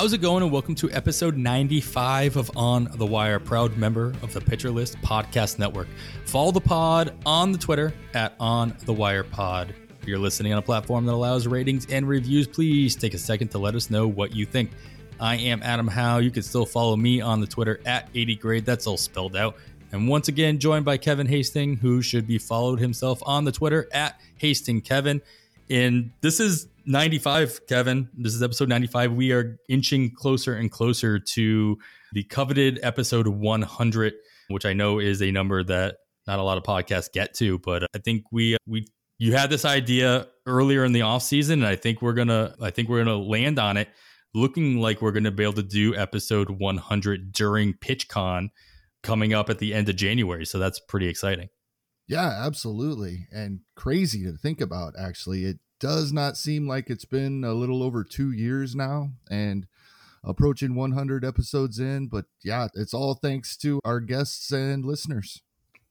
How's it going? And welcome to episode 95 of On the Wire, proud member of the Pitcher List Podcast Network. Follow the pod on the Twitter at On the Wire Pod. If you're listening on a platform that allows ratings and reviews, please take a second to let us know what you think. I am Adam Howe. You can still follow me on the Twitter at 80 grade. That's all spelled out. And once again, joined by Kevin Hasting, who should be followed himself on the Twitter at Hasting Kevin. And this is 95, Kevin. This is episode 95. We are inching closer and closer to the coveted episode 100, which I know is a number that not a lot of podcasts get to, but I think we we you had this idea earlier in the off season, and I think we're gonna I think we're gonna land on it, looking like we're gonna be able to do episode 100 during PitchCon coming up at the end of January. So that's pretty exciting. Yeah, absolutely. And crazy to think about, actually. It does not seem like it's been a little over two years now and approaching 100 episodes in. But yeah, it's all thanks to our guests and listeners.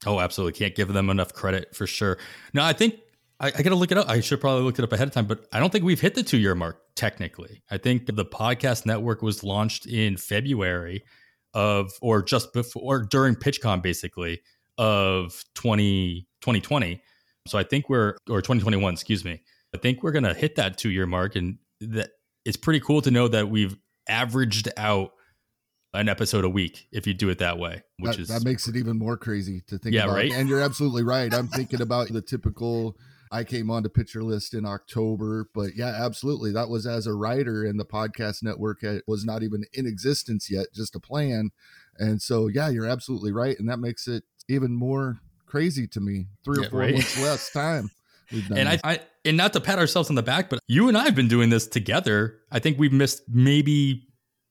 Oh, absolutely. Can't give them enough credit for sure. Now, I think I, I got to look it up. I should probably look it up ahead of time, but I don't think we've hit the two year mark technically. I think the podcast network was launched in February of, or just before, or during PitchCon basically of 20, 2020. So I think we're, or 2021, excuse me. I think we're going to hit that two year mark. And that it's pretty cool to know that we've averaged out an episode a week if you do it that way, which that, is that makes it even more crazy to think Yeah, about. right? And you're absolutely right. I'm thinking about the typical. I came on to Pitcher List in October, but yeah, absolutely. That was as a writer, and the podcast network had- was not even in existence yet, just a plan. And so, yeah, you're absolutely right, and that makes it even more crazy to me. Three Yeah, or four right? months less time. and I. I and not to pat ourselves on the back, but you and I have been doing this together. I think we've missed maybe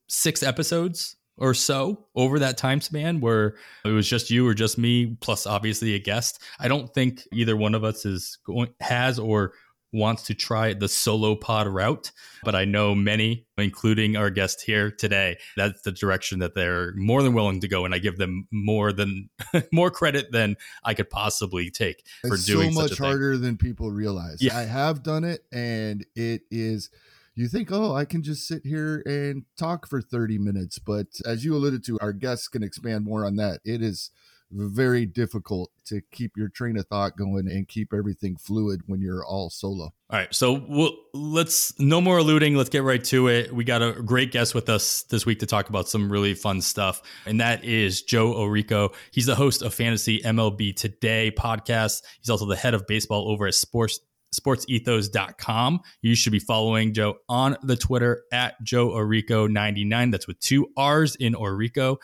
six episodes or so over that time span where it was just you or just me, plus obviously a guest. I don't think either one of us is going has or wants to try the solo pod route, but I know many, including our guest here today, that's the direction that they're more than willing to go, and I give them more than more credit than I could possibly take for it's doing so such much a thing. harder than people realize. Yeah. I have done it, and it is. You think, oh, I can just sit here and talk for 30 minutes. But as you alluded to, our guests can expand more on that. It is very difficult to keep your train of thought going and keep everything fluid when you're all solo. All right, so we'll, let's no more alluding. Let's get right to it. We got a great guest with us this week to talk about some really fun stuff, and that is Joe Orrico. He's the host of Fantasy MLB Today podcast. He's also the head of baseball over at Sports sportsethos.com. You should be following Joe on the Twitter at Joe Orrico99. That's with two R's in Orrico.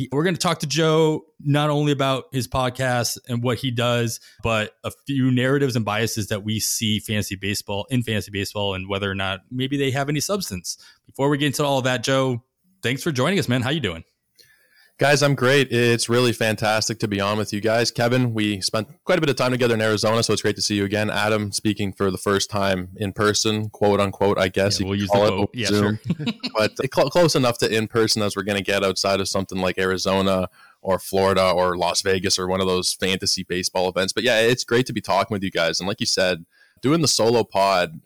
He, we're going to talk to Joe not only about his podcast and what he does, but a few narratives and biases that we see fantasy baseball in fantasy baseball and whether or not maybe they have any substance. Before we get into all of that, Joe, thanks for joining us, man. How you doing? Guys, I'm great. It's really fantastic to be on with you guys. Kevin, we spent quite a bit of time together in Arizona, so it's great to see you again. Adam, speaking for the first time in person, quote unquote, I guess. Yeah, you we'll use the call it, quote. Yeah, Zoom. sure. but uh, cl- close enough to in person as we're going to get outside of something like Arizona or Florida or Las Vegas or one of those fantasy baseball events. But yeah, it's great to be talking with you guys. And like you said, doing the solo pod,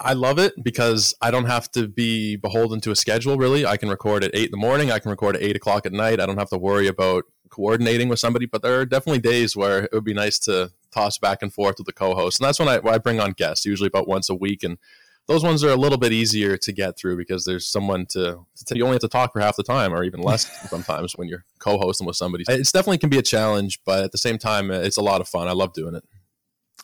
I love it because I don't have to be beholden to a schedule. Really, I can record at eight in the morning. I can record at eight o'clock at night. I don't have to worry about coordinating with somebody. But there are definitely days where it would be nice to toss back and forth with the co-host, and that's when I, when I bring on guests, usually about once a week, and those ones are a little bit easier to get through because there's someone to, to you only have to talk for half the time or even less sometimes when you're co-hosting with somebody. It's definitely can be a challenge, but at the same time, it's a lot of fun. I love doing it.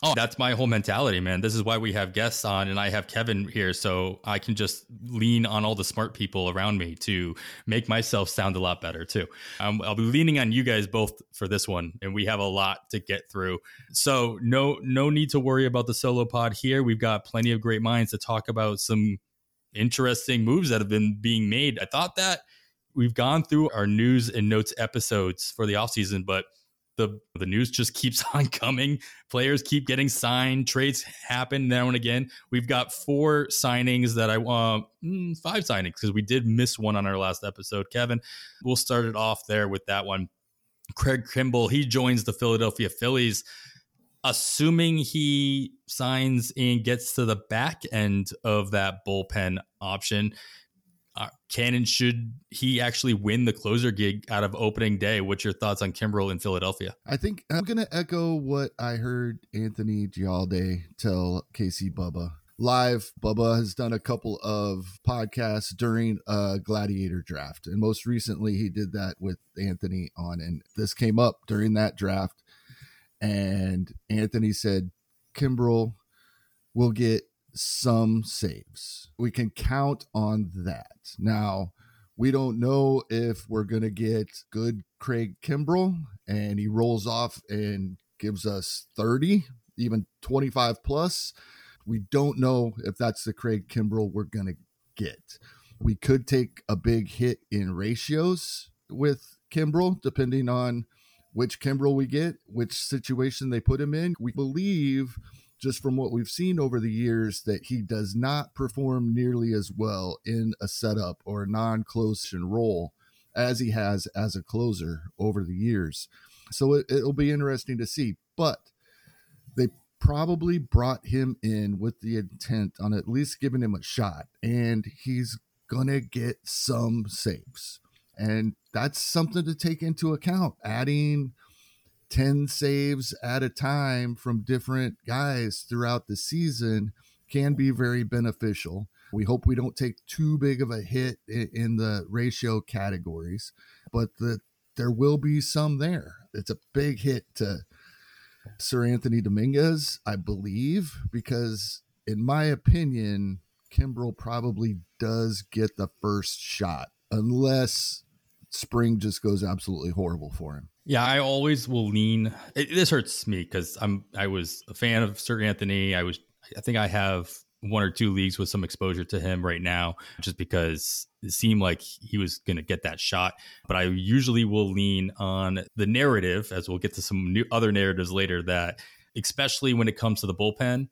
Oh, that's my whole mentality, man. This is why we have guests on and I have Kevin here so I can just lean on all the smart people around me to make myself sound a lot better too. Um, I'll be leaning on you guys both for this one and we have a lot to get through. So no no need to worry about the solo pod here. We've got plenty of great minds to talk about some interesting moves that have been being made. I thought that we've gone through our news and notes episodes for the offseason, but the the news just keeps on coming. Players keep getting signed. Trades happen now and again. We've got four signings that I want, mm, five signings because we did miss one on our last episode. Kevin, we'll start it off there with that one. Craig Kimbrel, he joins the Philadelphia Phillies. Assuming he signs and gets to the back end of that bullpen option, uh, Cannon should he actually win the closer gig out of opening day? What's your thoughts on Kimbrel in Philadelphia? I think I'm going to echo what I heard Anthony Gialde tell Casey Bubba live. Bubba has done a couple of podcasts during a gladiator draft, and most recently he did that with Anthony on, and this came up during that draft, and Anthony said Kimbrel will get some saves. We can count on that. Now, we don't know if we're going to get good Craig Kimbrel and he rolls off and gives us 30, even 25 plus. We don't know if that's the Craig Kimbrel we're going to get. We could take a big hit in ratios with Kimbrel, depending on which Kimbrel we get, which situation they put him in. We believe just from what we've seen over the years that he does not perform nearly as well in a setup or a non-close role as he has as a closer over the years. So it, it'll be interesting to see. But they probably brought him in with the intent on at least giving him a shot, and he's gonna get some saves. And that's something to take into account. Adding 10 saves at a time from different guys throughout the season can be very beneficial. We hope we don't take too big of a hit in the ratio categories, but the, there will be some there. It's a big hit to Seranthony Dominguez, I believe, because in my opinion, Kimbrel probably does get the first shot unless spring just goes absolutely horrible for him. Yeah, I always will lean. It, this hurts me because I'm I was a fan of Seranthony. I was I think I have one or two leagues with some exposure to him right now, just because it seemed like he was going to get that shot. But I usually will lean on the narrative, as we'll get to some new other narratives later. That especially when it comes to the bullpen,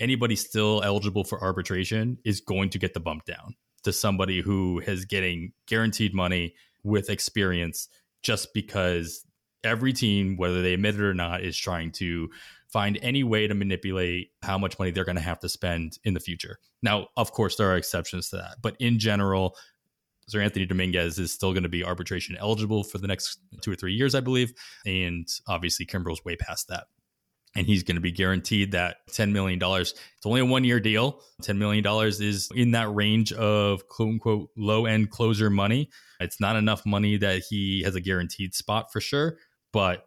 anybody still eligible for arbitration is going to get the bump down to somebody who is getting guaranteed money with experience just because every team, whether they admit it or not, is trying to find any way to manipulate how much money they're going to have to spend in the future. Now, of course, there are exceptions to that, but in general, Seranthony Dominguez is still going to be arbitration eligible for the next two or three years, I believe. And obviously, Kimbrel's way past that. And he's going to be guaranteed that $10 million. It's only a one year deal. $10 million is in that range of quote unquote low end closer money. It's not enough money that he has a guaranteed spot for sure, but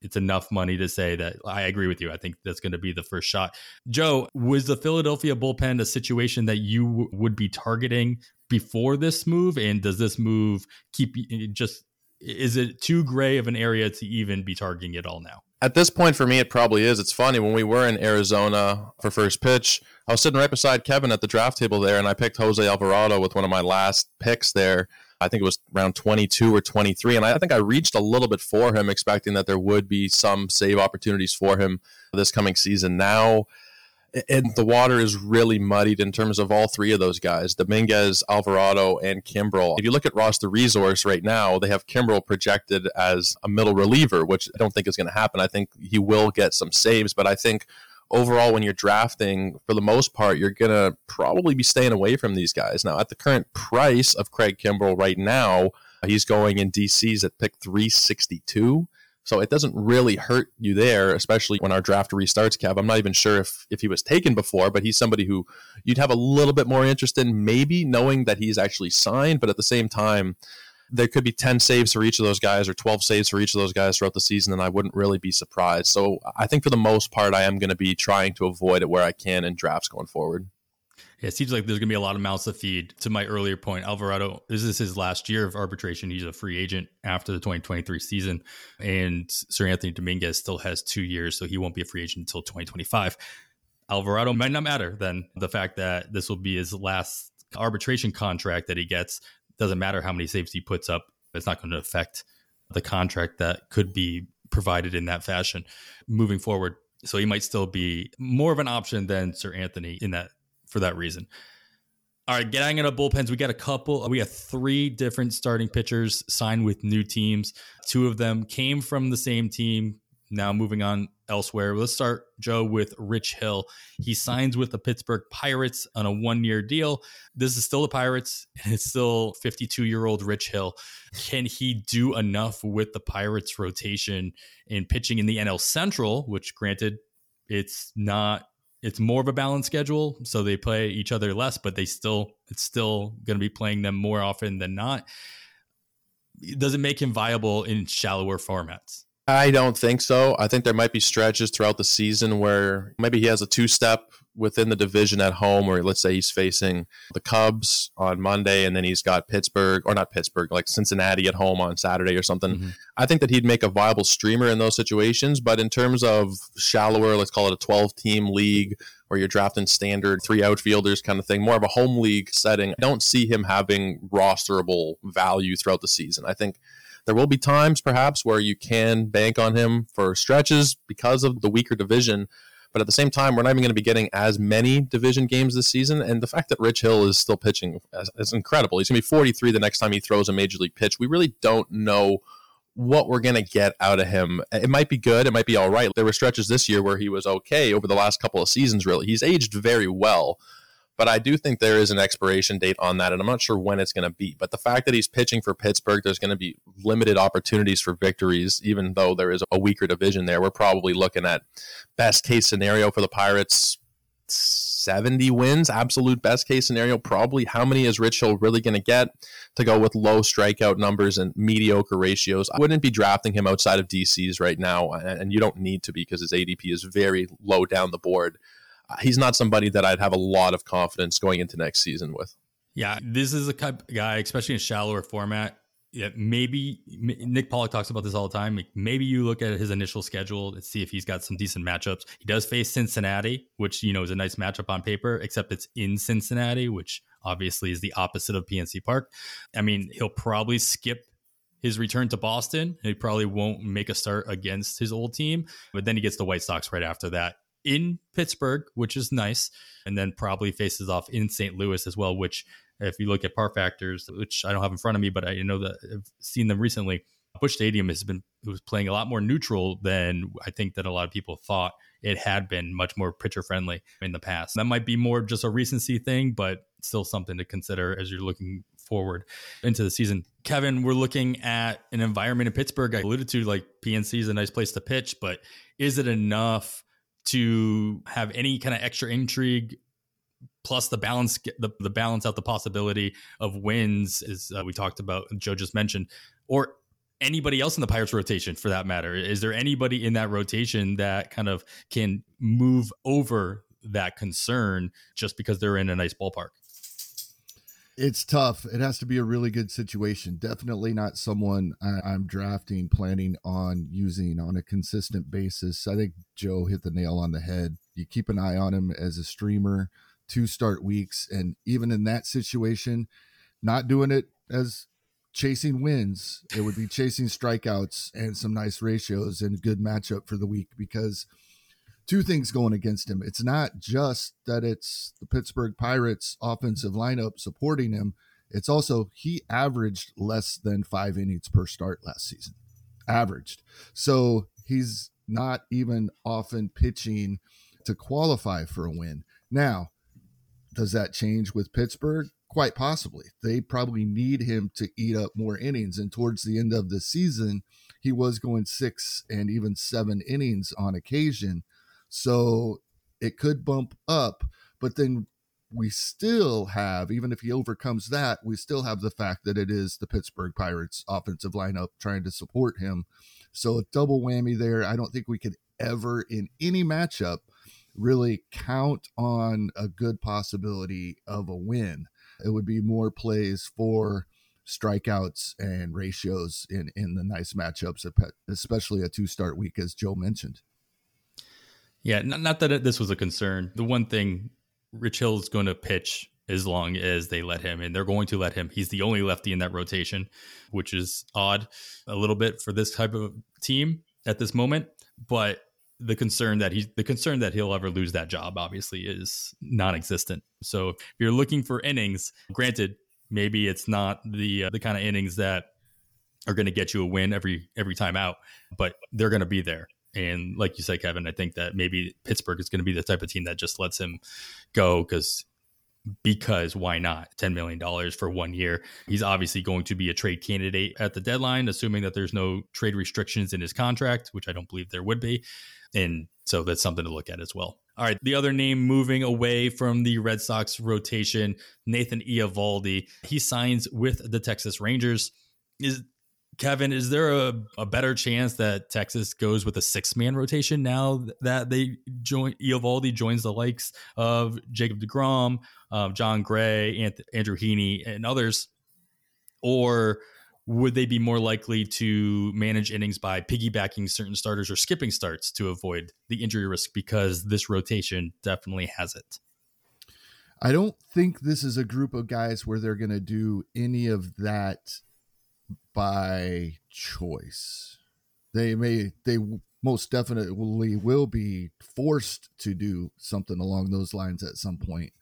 it's enough money to say that I agree with you. I think that's going to be the first shot. Joe, was the Philadelphia bullpen a situation that you would be targeting before this move? And does this move keep just, is it too gray of an area to even be targeting it all now? At this point, for me, it probably is. It's funny when we were in Arizona for first pitch. I was sitting right beside Kevin at the draft table there, and I picked Jose Alvarado with one of my last picks there. I think it was around 22 or 23. And I think I reached a little bit for him, expecting that there would be some save opportunities for him this coming season. Now, and the water is really muddied in terms of all three of those guys Dominguez, Alvarado, and Kimbrel. If you look at roster resource right now, they have Kimbrel projected as a middle reliever, which I don't think is going to happen. I think he will get some saves, but I think overall, when you're drafting, for the most part, you're going to probably be staying away from these guys. Now, at the current price of Craig Kimbrel right now, he's going in DCs at pick 362. So it doesn't really hurt you there, especially when our draft restarts, Kev. I'm not even sure if, if he was taken before, but he's somebody who you'd have a little bit more interest in, maybe knowing that he's actually signed. But at the same time, there could be 10 saves for each of those guys or 12 saves for each of those guys throughout the season, and I wouldn't really be surprised. So I think for the most part, I am going to be trying to avoid it where I can in drafts going forward. Yeah, it seems like there's going to be a lot of mouths to feed. To my earlier point, Alvarado, this is his last year of arbitration. He's a free agent after the 2023 season. And Seranthony Dominguez still has two years, so he won't be a free agent until 2025. Alvarado might not matter then. The fact that this will be his last arbitration contract that he gets doesn't matter how many saves he puts up. It's not going to affect the contract that could be provided in that fashion moving forward. So he might still be more of an option than Seranthony in that for that reason. All right, getting into bullpens, we got a couple. We have three different starting pitchers signed with new teams. Two of them came from the same team. Now moving on elsewhere. Let's start, Joe, with Rich Hill. He signs with the Pittsburgh Pirates on a one year deal. This is still the Pirates, and it's still 52 year old Rich Hill. Can he do enough with the Pirates rotation in pitching in the NL Central, which granted, it's not it's more of a balanced schedule, so they play each other less, but they still it's still going to be playing them more often than not. Does it make him viable in shallower formats? I don't think so. I think there might be stretches throughout the season where maybe he has a two step within the division at home, or let's say he's facing the Cubs on Monday and then he's got Pittsburgh, or not Pittsburgh, like Cincinnati at home on Saturday or something. Mm-hmm. I think that he'd make a viable streamer in those situations. But in terms of shallower, let's call it a 12 team league where you're drafting standard three outfielders kind of thing, more of a home league setting, I don't see him having rosterable value throughout the season. I think there will be times, perhaps, where you can bank on him for stretches because of the weaker division. But at the same time, we're not even going to be getting as many division games this season. And the fact that Rich Hill is still pitching is, incredible. He's going to be 43 the next time he throws a major league pitch. We really don't know what we're going to get out of him. It might be good. It might be all right. There were stretches this year where he was okay over the last couple of seasons, really. He's aged very well. But I do think there is an expiration date on that, and I'm not sure when it's going to be. But the fact that he's pitching for Pittsburgh, there's going to be limited opportunities for victories, even though there is a weaker division there. We're probably looking at best case scenario for the Pirates 70 wins, absolute best case scenario. Probably how many is Rich Hill really going to get to go with low strikeout numbers and mediocre ratios? I wouldn't be drafting him outside of DCs right now, and you don't need to be because his ADP is very low down the board he's not somebody that I'd have a lot of confidence going into next season with. Yeah, this is a guy, especially in shallower format. Yeah, maybe Nick Pollack talks about this all the time. Maybe you look at his initial schedule and see if he's got some decent matchups. He does face Cincinnati, which you know is a nice matchup on paper, except it's in Cincinnati, which obviously is the opposite of PNC Park. I mean, he'll probably skip his return to Boston. He probably won't make a start against his old team, but then he gets the White Sox right after that in Pittsburgh, which is nice, and then probably faces off in St. Louis as well. Which, if you look at park factors, which I don't have in front of me, but I know that I've seen them recently. Busch Stadium has been was playing a lot more neutral than I think that a lot of people thought it had been. Much more pitcher friendly in the past. That might be more just a recency thing, but still something to consider as you're looking forward into the season. Kevin, we're looking at an environment in Pittsburgh. I alluded to like PNC is a nice place to pitch, but is it enough? To have any kind of extra intrigue plus the balance the, the balance out the possibility of wins as uh, we talked about joe just mentioned or anybody else in the pirates rotation for that matter. Is there anybody in that rotation that kind of can move over that concern just because they're in a nice ballpark it's tough. It has to be a really good situation. Definitely not someone I, am drafting, planning on using on a consistent basis. I think Joe hit the nail on the head. You keep an eye on him as a streamer, two start weeks, and even in that situation, not doing it as chasing wins. It would be chasing strikeouts and some nice ratios and good matchup for the week because – two things going against him. It's not just that it's the Pittsburgh Pirates offensive lineup supporting him. It's also he averaged less than five innings per start last season. Averaged. So he's not even often pitching to qualify for a win. Now, does that change with Pittsburgh? Quite possibly. They probably need him to eat up more innings. And towards the end of the season, he was going six and even seven innings on occasion. So it could bump up. But then we still have, even if he overcomes that, we still have the fact that it is the Pittsburgh Pirates offensive lineup trying to support him. So a double whammy there. I don't think we could ever in any matchup really count on a good possibility of a win. It would be more plays for strikeouts and ratios in in the nice matchups, especially a two start week, as Joe mentioned. Yeah, not, not that this was a concern. The one thing Rich Hill is going to pitch as long as they let him, and they're going to let him. He's the only lefty in that rotation, which is odd a little bit for this type of team at this moment. But the concern that he the concern that he'll ever lose that job obviously is non-existent. So if you're looking for innings, granted, maybe it's not the uh, the kind of innings that are going to get you a win every every time out, but they're going to be there. And like you said, Kevin, I think that maybe Pittsburgh is going to be the type of team that just lets him go because because why not? $10 million for one year. He's obviously going to be a trade candidate at the deadline, assuming that there's no trade restrictions in his contract, which I don't believe there would be. And so that's something to look at as well. All right. The other name moving away from the Red Sox rotation, Nathan Eovaldi. He signs with the Texas Rangers. Is Kevin, is there a, a better chance that Texas goes with a six man rotation now that they join Eovaldi joins the likes of Jacob DeGrom, uh, Jon Gray, Andrew Heaney, and others? Or would they be more likely to manage innings by piggybacking certain starters or skipping starts to avoid the injury risk because this rotation definitely has it? I don't think this is a group of guys where they're going to do any of that by choice. They may, they most definitely will be forced to do something along those lines at some point.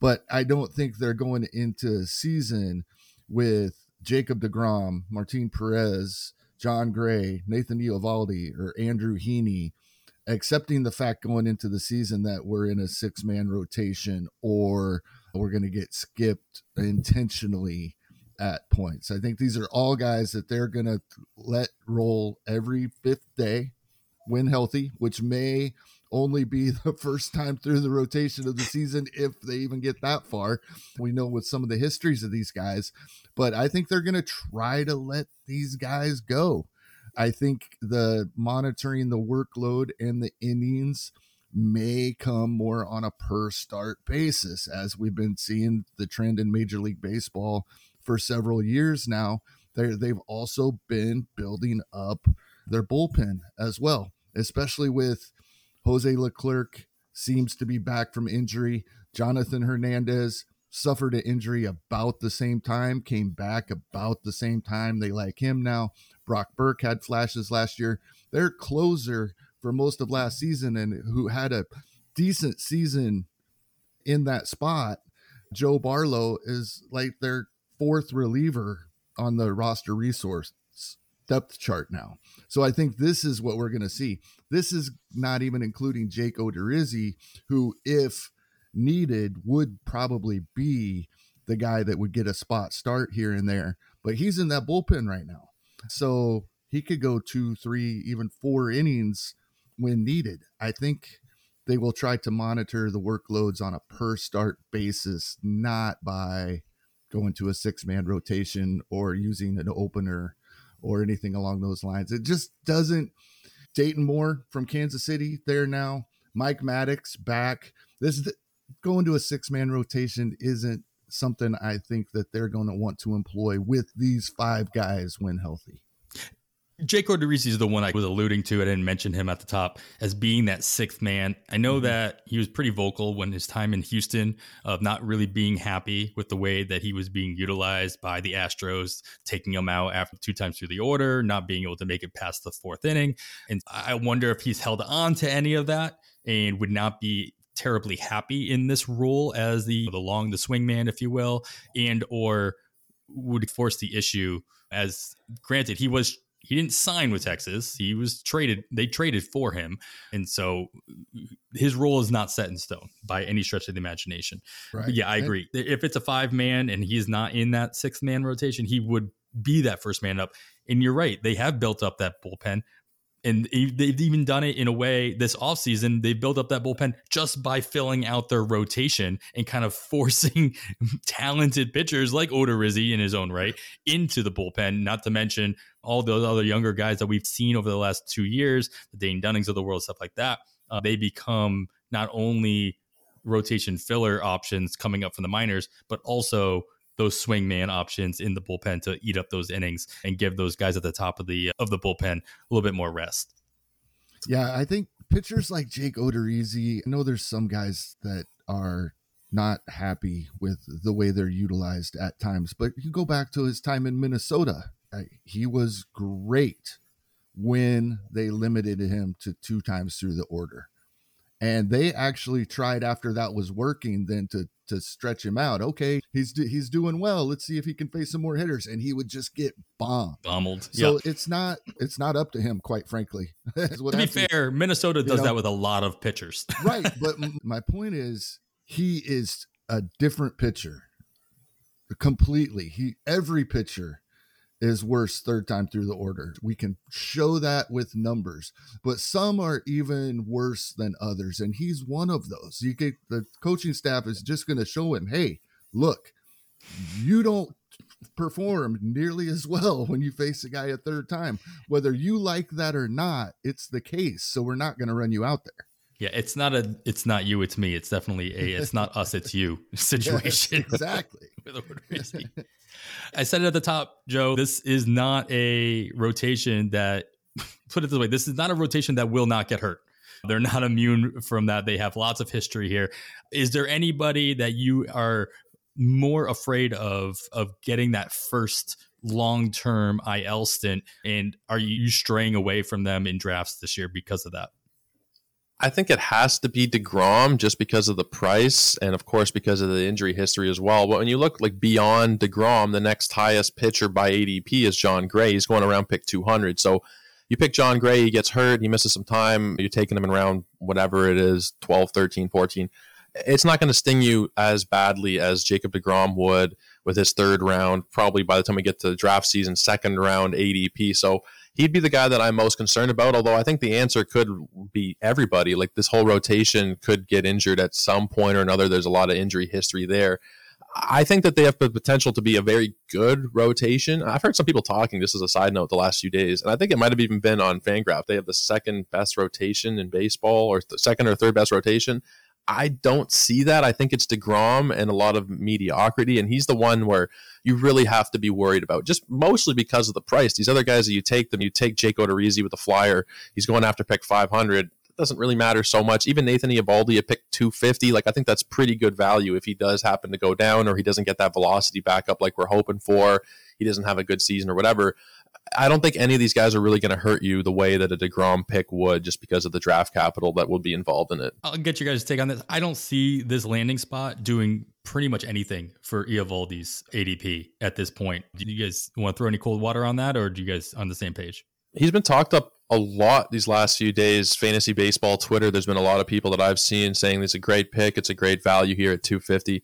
But I don't think they're going into season with Jacob DeGrom, Martin Perez, Jon Gray, Nathan Eovaldi, or Andrew Heaney, accepting the fact going into the season that we're in a six man rotation or we're going to get skipped intentionally at points. I think these are all guys that they're going to let roll every fifth day when healthy, which may only be the first time through the rotation of the season if they even get that far. We know with some of the histories of these guys, but I think they're going to try to let these guys go. I think the monitoring the workload and the innings may come more on a per start basis as we've been seeing the trend in Major League Baseball for several years now. they they've also been building up their bullpen as well, especially with Jose Leclerc seems to be back from injury. Jonathan Hernandez suffered an injury about the same time, came back about the same time. They like him now. Brock Burke had flashes last year. Their closer for most of last season and who had a decent season in that spot, Joe Barlow, is like their fourth reliever on the roster resource depth chart now. So I think this is what we're going to see. This is not even including Jake Odorizzi, who, if needed, would probably be the guy that would get a spot start here and there. But he's in that bullpen right now. So he could go two, three, even four innings when needed. I think they will try to monitor the workloads on a per start basis, not by going to a six man rotation or using an opener or anything along those lines. It just doesn't. Dayton Moore from Kansas City there now. Mike Maddux back. This going to a six man rotation isn't something I think that they're going to want to employ with these five guys when healthy. Jake Odorizzi is the one I was alluding to. I didn't mention him at the top as being that sixth man. I know mm-hmm. that he was pretty vocal when his time in Houston of not really being happy with the way that he was being utilized by the Astros, taking him out after two times through the order, not being able to make it past the fourth inning. And I wonder if he's held on to any of that and would not be terribly happy in this role as the the long the swing man, if you will, and or would force the issue as granted he was he didn't sign with Texas. He was traded. They traded for him, and so his role is not set in stone by any stretch of the imagination. Right. Yeah, I agree. If it's a five man and he's not in that sixth man rotation, he would be that first man up. And you're right; they have built up that bullpen and they've even done it in a way this offseason they built up that bullpen just by filling out their rotation and kind of forcing talented pitchers like Odorizzi in his own right into the bullpen not to mention all those other younger guys that we've seen over the last two years the Dane Dunnings of the world stuff like that. Uh, they become not only rotation filler options coming up from the minors but also those swing man options in the bullpen to eat up those innings and give those guys at the top of the of the bullpen a little bit more rest. Yeah, I think pitchers like Jake Odorizzi, I know there's some guys that are not happy with the way they're utilized at times, but you go back to his time in Minnesota. Uh, he was great when they limited him to two times through the order. And they actually tried after that was working then to to stretch him out. Okay, he's he's doing well. Let's see if he can face some more hitters, and he would just get bombed, bombled. So yep. it's not it's not up to him, quite frankly. to be fair, Minnesota does know, that with a lot of pitchers, right? But my point is, he is a different pitcher, completely. He every pitcher is worse third time through the order. We can show that with numbers, but some are even worse than others. And he's one of those. You get the coaching staff is just going to show him, hey, look, you don't perform nearly as well when you face a guy a third time. Whether you like that or not, it's the case. So we're not going to run you out there. Yeah, it's not a it's not you, it's me. It's definitely a it's not us, it's you situation. exactly. I said it at the top, Joe. This is not a rotation that put it this way, this is not a rotation that will not get hurt. They're not immune from that. They have lots of history here. Is there anybody that you are more afraid of of getting that first long term IL stint? And are you straying away from them in drafts this year because of that? I think it has to be DeGrom just because of the price and of course because of the injury history as well. But when you look like beyond DeGrom, the next highest pitcher by ADP is Jon Gray. He's going around pick 200. So you pick Jon Gray, he gets hurt, he misses some time, you're taking him in round whatever it is, 12, 13, 14. It's not going to sting you as badly as Jacob DeGrom would with his third round, probably by the time we get to the draft season, second round ADP. So he'd be the guy that I'm most concerned about. Although I think the answer could be everybody. Like this whole rotation could get injured at some point or another. There's a lot of injury history there. I think that they have the potential to be a very good rotation. I've heard some people talking, just as a side note, the last few days, and I think it might have even been on Fangraph. They have the second best rotation in baseball, or the second or third best rotation. I don't see that. I think it's DeGrom and a lot of mediocrity. And he's the one where you really have to be worried about, just mostly because of the price. These other guys that you take them, you take Jake Odorizzi with the flyer, he's going after pick 500. It doesn't really matter so much. Even Nathan Eovaldi at pick 250, like I think that's pretty good value if he does happen to go down or he doesn't get that velocity back up like we're hoping for. He doesn't have a good season or whatever. I don't think any of these guys are really going to hurt you the way that a DeGrom pick would just because of the draft capital that would be involved in it. I'll get your guys' take on this. I don't see this landing spot doing pretty much anything for Eovaldi's ADP at this point. Do you guys want to throw any cold water on that or do you guys on the same page? He's been talked up a lot these last few days. Fantasy baseball, Twitter, there's been a lot of people that I've seen saying it's a great pick. It's a great value here at 250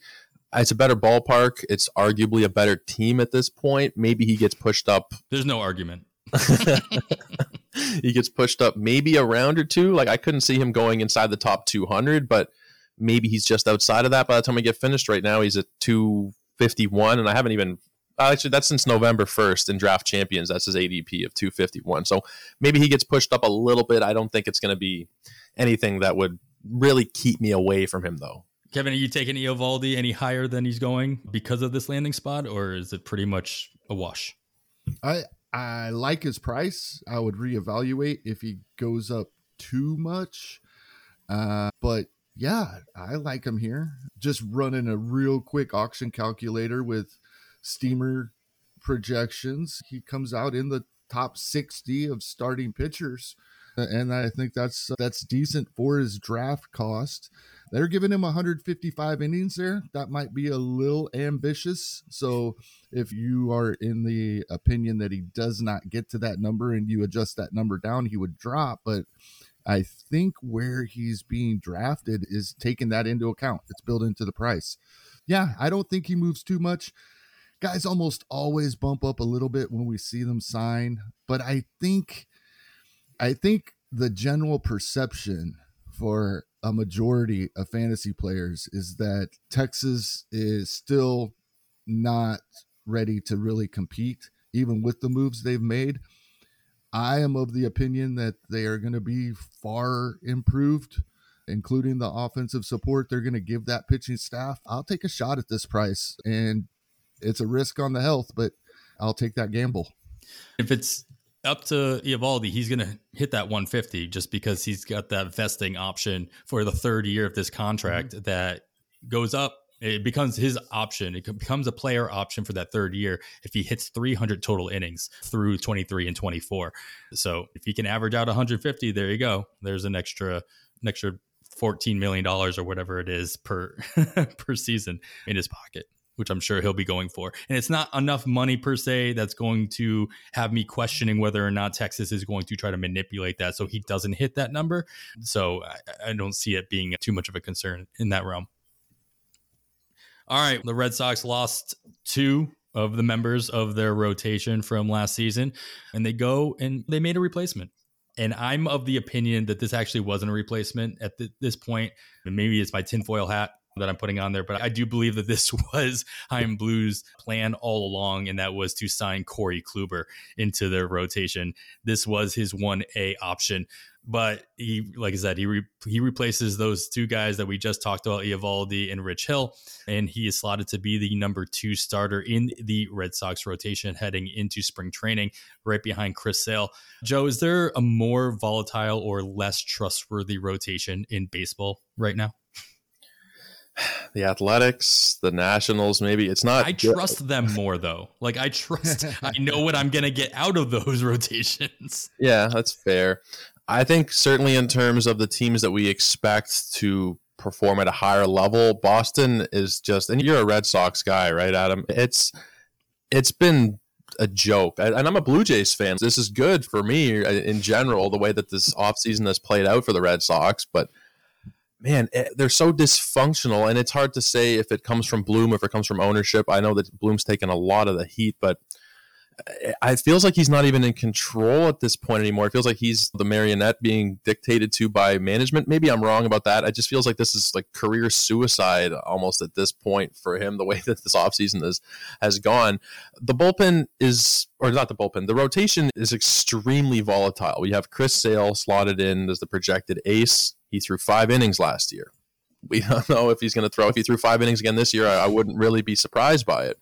it's a better ballpark. It's arguably a better team at this point. Maybe he gets pushed up. There's no argument. he gets pushed up maybe a round or two. Like I couldn't see him going inside the top 200, but maybe he's just outside of that by the time we get finished. Right now, he's at 251, and I haven't even. Actually, that's since November 1st in Draft Champions. That's his ADP of 251. So maybe he gets pushed up a little bit. I don't think it's going to be anything that would really keep me away from him, though. Kevin, are you taking Eovaldi any higher than he's going because of this landing spot, or is it pretty much a wash? I I like his price. I would reevaluate if he goes up too much. Uh, but yeah, I like him here. Just running a real quick auction calculator with steamer projections. He comes out in the top 60 of starting pitchers and I think that's that's decent for his draft cost. They're giving him 155 innings there. That might be a little ambitious. So if you are in the opinion that he does not get to that number and you adjust that number down, he would drop. But I think where he's being drafted is taking that into account. It's built into the price. Yeah, I don't think he moves too much. Guys almost always bump up a little bit when we see them sign, but I think I think the general perception for a majority of fantasy players is that Texas is still not ready to really compete, even with the moves they've made. I am of the opinion that they are going to be far improved, including the offensive support they're going to give that pitching staff. I'll take a shot at this price, and it's a risk on the health, but I'll take that gamble. If it's up to Eovaldi, he's going to hit that 150 just because he's got that vesting option for the third year of this contract mm-hmm. that goes up. It becomes his option. It becomes a player option for that third year if he hits 300 total innings through 23 and 24. So if he can average out 150, there you go. There's an extra, an extra 14 million dollars or whatever it is per per season in his pocket which I'm sure he'll be going for. And it's not enough money per se that's going to have me questioning whether or not Texas is going to try to manipulate that so he doesn't hit that number. So I, I don't see it being too much of a concern in that realm. All right, the Red Sox lost two of the members of their rotation from last season, and they go and they made a replacement. And I'm of the opinion that this actually wasn't a replacement at this point. And maybe it's my tinfoil hat that I'm putting on there, but I do believe that this was Chaim Bloom's plan all along, and that was to sign Corey Kluber into their rotation. This was his 1A option. But he, like I said, he re- he replaces those two guys that we just talked about, Eovaldi and Rich Hill, and he is slotted to be the number two starter in the Red Sox rotation heading into spring training, right behind Chris Sale. Joe, is there a more volatile or less trustworthy rotation in baseball right now? the Athletics, the Nationals, maybe it's not. I trust them more though. Like I trust, I know what I'm gonna get out of those rotations. Yeah, that's fair. I think certainly in terms of the teams that we expect to perform at a higher level, Boston is just. And you're a Red Sox guy, right, Adam? It's it's been a joke. And I'm a Blue Jays fan. This is good for me uh, in general, the way that this offseason has played out for the Red Sox, but man, eh, they're so dysfunctional, and it's hard to say if it comes from Bloom, if it comes from ownership. I know that Bloom's taken a lot of the heat, but it feels like he's not even in control at this point anymore. It feels like he's the marionette being dictated to by management. Maybe I'm wrong about that. It just feels like this is like career suicide almost at this point for him, the way that this offseason is, has gone. The bullpen is, or not the bullpen, the rotation is extremely volatile. We have Chris Sale slotted in as the projected ace. He threw five innings last year. We don't know if he's going to throw. If he threw five innings again this year, I, I wouldn't really be surprised by it.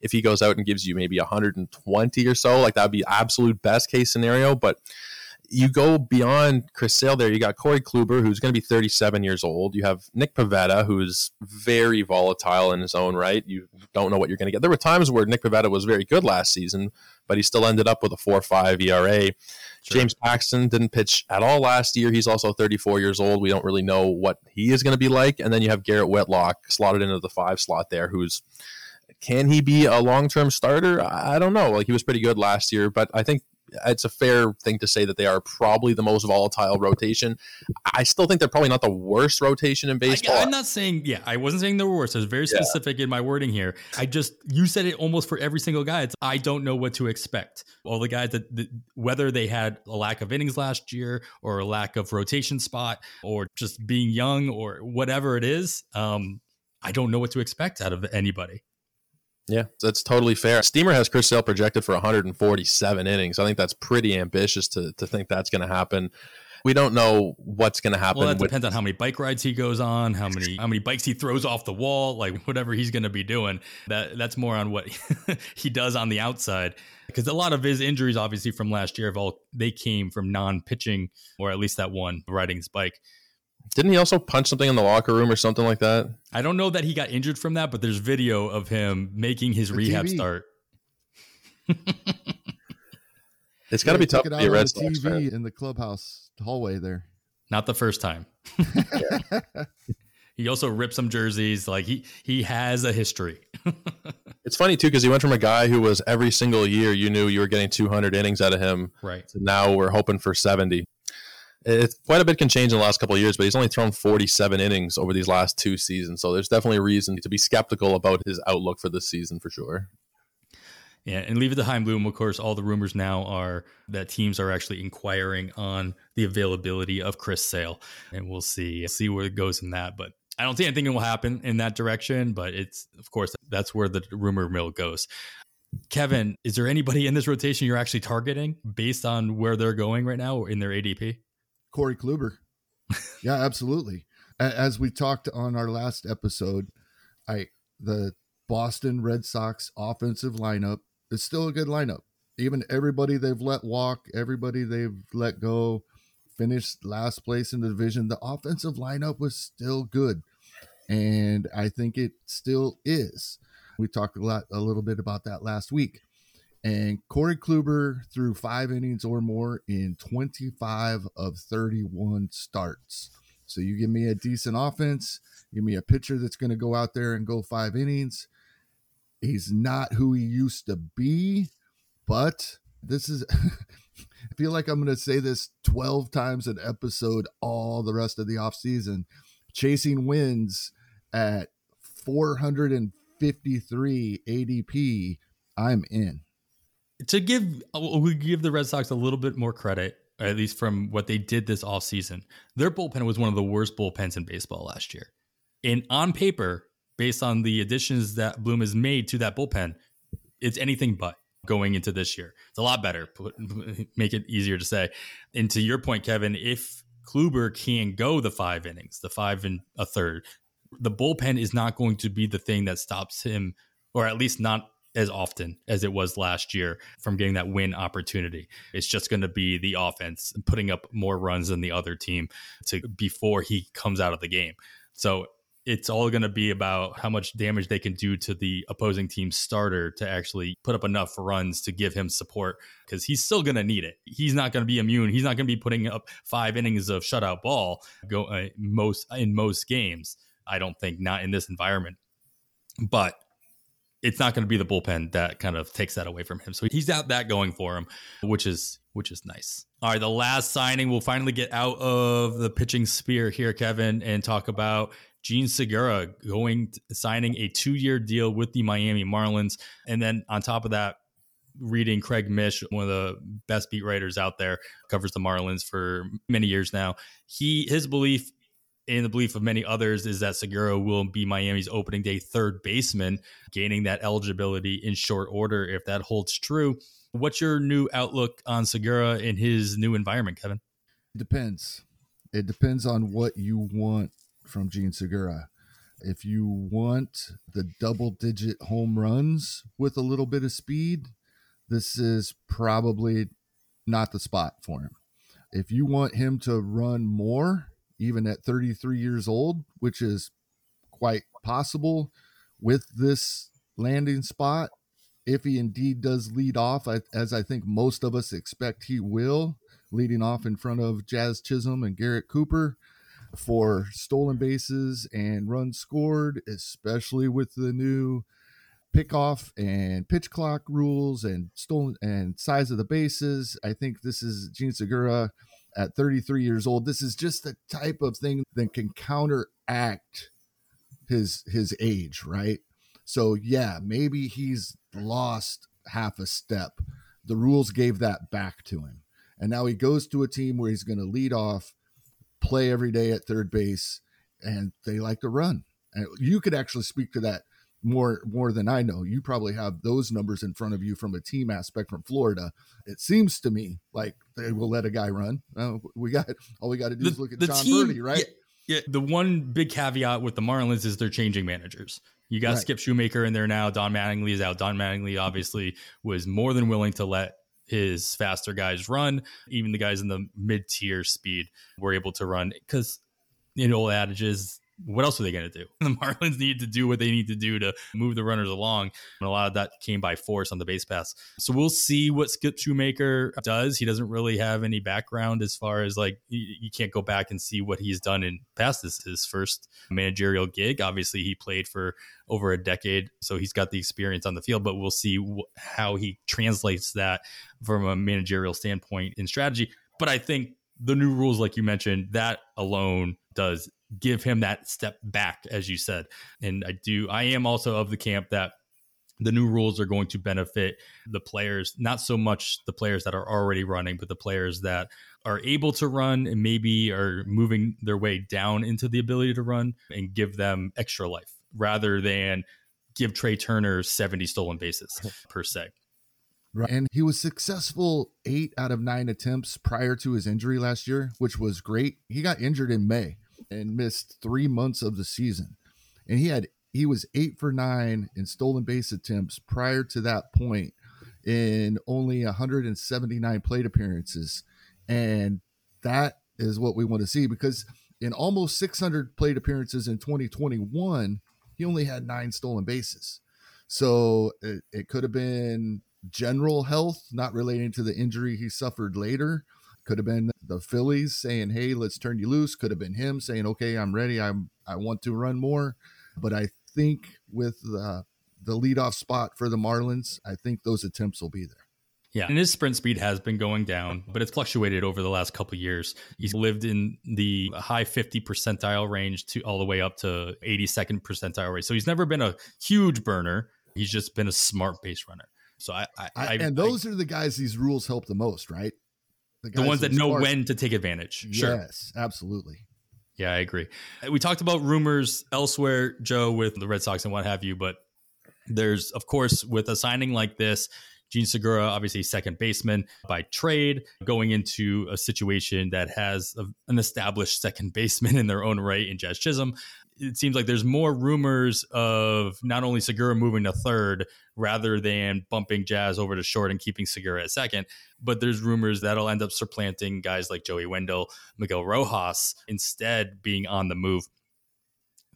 If he goes out and gives you maybe 120 or so, like that would be absolute best case scenario. But you go beyond Chris Sale there. You got Corey Kluber, who's going to be 37 years old. You have Nick Pivetta, who's very volatile in his own right. You don't know what you're going to get. There were times where Nick Pivetta was very good last season, but he still ended up with a 4 5 ERA. Sure. James Paxton didn't pitch at all last year. He's also 34 years old. We don't really know what he is going to be like. And then you have Garrett Whitlock slotted into the five slot there, who's can he be a long term starter? I don't know. Like he was pretty good last year, but I think it's a fair thing to say that they are probably the most volatile rotation. I still think they're probably not the worst rotation in baseball. I, am not saying, yeah, I wasn't saying they were worse. I was very specific yeah. in my wording here. I just, you said it almost for every single guy. It's, I don't know what to expect. All the guys that, that, whether they had a lack of innings last year or a lack of rotation spot or just being young or whatever it is, um, I don't know what to expect out of anybody. Yeah, that's totally fair. Steamer has Chris Sale projected for 147 innings. I think that's pretty ambitious to, to think that's going to happen. We don't know what's going to happen. Well, that with- depends on how many bike rides he goes on, how many how many bikes he throws off the wall, like whatever he's going to be doing. That that's more on what he does on the outside. Because a lot of his injuries, obviously from last year, have all they came from non-pitching, or at least that one riding his bike. Didn't he also punch something in the locker room or something like that? I don't know that he got injured from that, but there's video of him making his the rehab TV. start. It's got to Yeah, be tough to be a out Red on Sox TV fan. in the clubhouse hallway there. Not the first time. he also ripped some jerseys. Like he he has a history. It's funny too because he went from a guy who was every single year you knew you were getting 200 innings out of him right. to now we're hoping for 70. It's quite a bit can change in the last couple of years, but he's only thrown 47 innings over these last two seasons. So there's definitely a reason to be skeptical about his outlook for this season for sure. Yeah, and leave it to Chaim Bloom. Of course, all the rumors now are that teams are actually inquiring on the availability of Chris Sale, and we'll see see where it goes in that. But I don't think anything that will happen in that direction. But it's of course that's where the rumor mill goes. Kevin, is there anybody in this rotation you're actually targeting based on where they're going right now in their ADP? Corey Kluber. yeah, absolutely. As we talked on our last episode, I the Boston Red Sox offensive lineup is still a good lineup. Even everybody they've let walk, everybody they've let go, finished last place in the division. The offensive lineup was still good, and I think it still is. We talked a lot, a little bit about that last week. And Corey Kluber threw five innings or more in 25 of 31 starts. So you give me a decent offense, give me a pitcher that's going to go out there and go five innings. He's not who he used to be, but this is, I feel like I'm going to say this 12 times an episode all the rest of the offseason. Chasing wins at 453 ADP, I'm in. To give uh, we give the Red Sox a little bit more credit, at least from what they did this offseason. Their bullpen was one of the worst bullpens in baseball last year. And on paper, based on the additions that Bloom has made to that bullpen, it's anything but going into this year. It's a lot better. Put, make it easier to say. And to your point, Kevin, if Kluber can go the five innings, the five and a third, the bullpen is not going to be the thing that stops him, or at least not as often as it was last year from getting that win opportunity. It's just going to be the offense putting up more runs than the other team to before he comes out of the game. So it's all going to be about how much damage they can do to the opposing team's starter to actually put up enough runs to give him support because he's still going to need it. He's not going to be immune. He's not going to be putting up five innings of shutout ball go uh, most in most games. I don't think not in this environment. But it's not going to be the bullpen that kind of takes that away from him. So he's got that going for him, which is which is nice. All right, the last signing we'll finally get out of the pitching spear here, Kevin, and talk about Jean Segura going signing a two-year deal with the Miami Marlins, and then on top of that, reading Craig Mish, one of the best beat writers out there, covers the Marlins for many years now. He his belief and the belief of many others is that Segura will be Miami's opening day third baseman, gaining that eligibility in short order. If that holds true, what's your new outlook on Segura in his new environment, Kevin? It depends. It depends on what you want from Jean Segura. If you want the double digit home runs with a little bit of speed, this is probably not the spot for him. If you want him to run more, even at 33 years old, which is quite possible with this landing spot, if he indeed does lead off, as I think most of us expect he will, leading off in front of Jazz Chisholm and Garrett Cooper for stolen bases and runs scored, especially with the new pickoff and pitch clock rules and stolen and size of the bases. I think this is Jean Segura at 33 years old. This is just the type of thing that can counteract his his age, right? So yeah, maybe he's lost half a step. The rules gave that back to him. And now he goes to a team where he's going to lead off, play every day at third base, and they like to run. And you could actually speak to that more more than I know. You probably have those numbers in front of you from a team aspect from Florida. It seems to me like they will let a guy run. Uh, we got all we got to do is look at John team, Berti, right? Yeah, yeah, the one big caveat with the Marlins is they're changing managers. You got Right. Skip Schumaker in there now. Don Mattingly is out. Don Mattingly obviously was more than willing to let his faster guys run. Even the guys in the mid tier speed were able to run because you know old adage is what else are they going to do? The Marlins need to do what they need to do to move the runners along. And a lot of that came by force on the base pass. So we'll see what Skip Schumaker does. He doesn't really have any background as far as like, you, can't go back and see what he's done in past this, his first managerial gig. Obviously, he played for over a decade, so he's got the experience on the field, but we'll see how he translates that from a managerial standpoint in strategy. But I think the new rules, like you mentioned, that alone does give him that step back, as you said. And I do, I am also of the camp that the new rules are going to benefit the players, not so much the players that are already running, but the players that are able to run and maybe are moving their way down into the ability to run and give them extra life rather than give Trea Turner 70 stolen bases per se. Right. And he was successful eight out of nine attempts prior to his injury last year, which was great. He got injured in May and missed three months of the season. And he had he was eight for nine in stolen base attempts prior to that point in only 179 plate appearances. And that is what we want to see because in almost 600 plate appearances in 2021, he only had nine stolen bases. So it, it could have been general health, not relating to the injury he suffered later. Could have been the Phillies saying, "Hey, let's turn you loose." Could have been him saying, "Okay, I'm ready. I'm I want to run more." But I think with the the leadoff spot for the Marlins, I think those attempts will be there. Yeah, and his sprint speed has been going down, but it's fluctuated over the last couple years. He's lived in the high 50 percentile range to all the way up to 82nd percentile range. So he's never been a huge burner. He's just been a smart base runner. So I, I, I and those I, are the guys these rules help the most, right? The, the ones that know when to take advantage. Sure. Yes, absolutely. Yeah, I agree. We talked about rumors elsewhere, Joe, with the Red Sox and what have you, but there's, of course, with a signing like this, Jean Segura, obviously second baseman by trade, going into a situation that has a, an established second baseman in their own right in Jazz Chisholm. It seems like there's more rumors of not only Segura moving to third rather than bumping Jazz over to short and keeping Segura at second, but there's rumors that'll end up supplanting guys like Joey Wendle, Miguel Rojas, instead being on the move.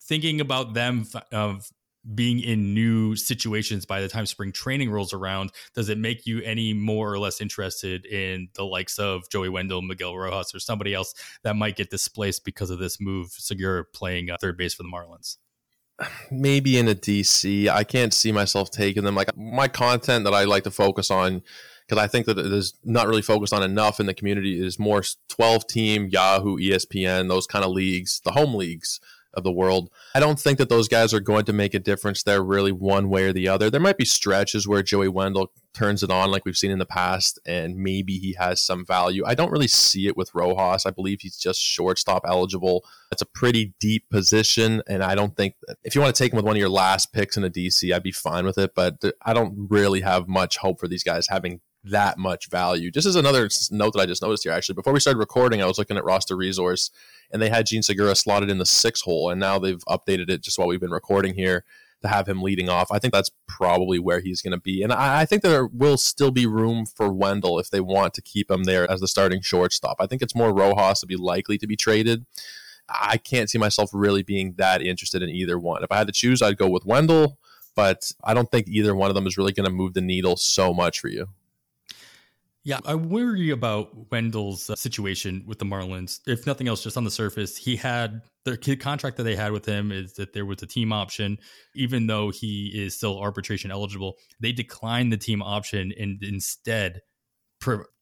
Thinking about them of being in new situations by the time spring training rolls around, does it make you any more or less interested in the likes of Joey Wendle, Miguel Rojas, or somebody else that might get displaced because of this move? Segura playing uh, third base for the Marlins. Maybe in a DC, I can't see myself taking them. Like my content that I like to focus on, because I think that it is not really focused on enough in the community, is more 12 team, Yahoo, ESPN, those kind of leagues, the home leagues of the world. I don't think that those guys are going to make a difference there really one way or the other. There might be stretches where Joey Wendle turns it on like we've seen in the past and maybe he has some value. I don't really see it with Rojas. I believe he's just shortstop eligible. It's a pretty deep position and I don't think if you want to take him with one of your last picks in a DC, I'd be fine with it, but I don't really have much hope for these guys having that much value. Just as another note that I just noticed here, actually, before we started recording, I was looking at roster resource, and they had Jean Segura slotted in the six hole, and now they've updated it just while we've been recording here to have him leading off. I think that's probably where he's going to be, and I, I, think there will still be room for Wendle if they want to keep him there as the starting shortstop. I think it's more Rojas to be likely to be traded. I can't see myself really being that interested in either one. If I had to choose, I'd go with Wendle, but I don't think either one of them is really going to move the needle so much for you. Yeah, I worry about Wendle's uh, situation with the Marlins. If nothing else, just on the surface, he had the contract that they had with him is that there was a team option, even though he is still arbitration eligible. They declined the team option and instead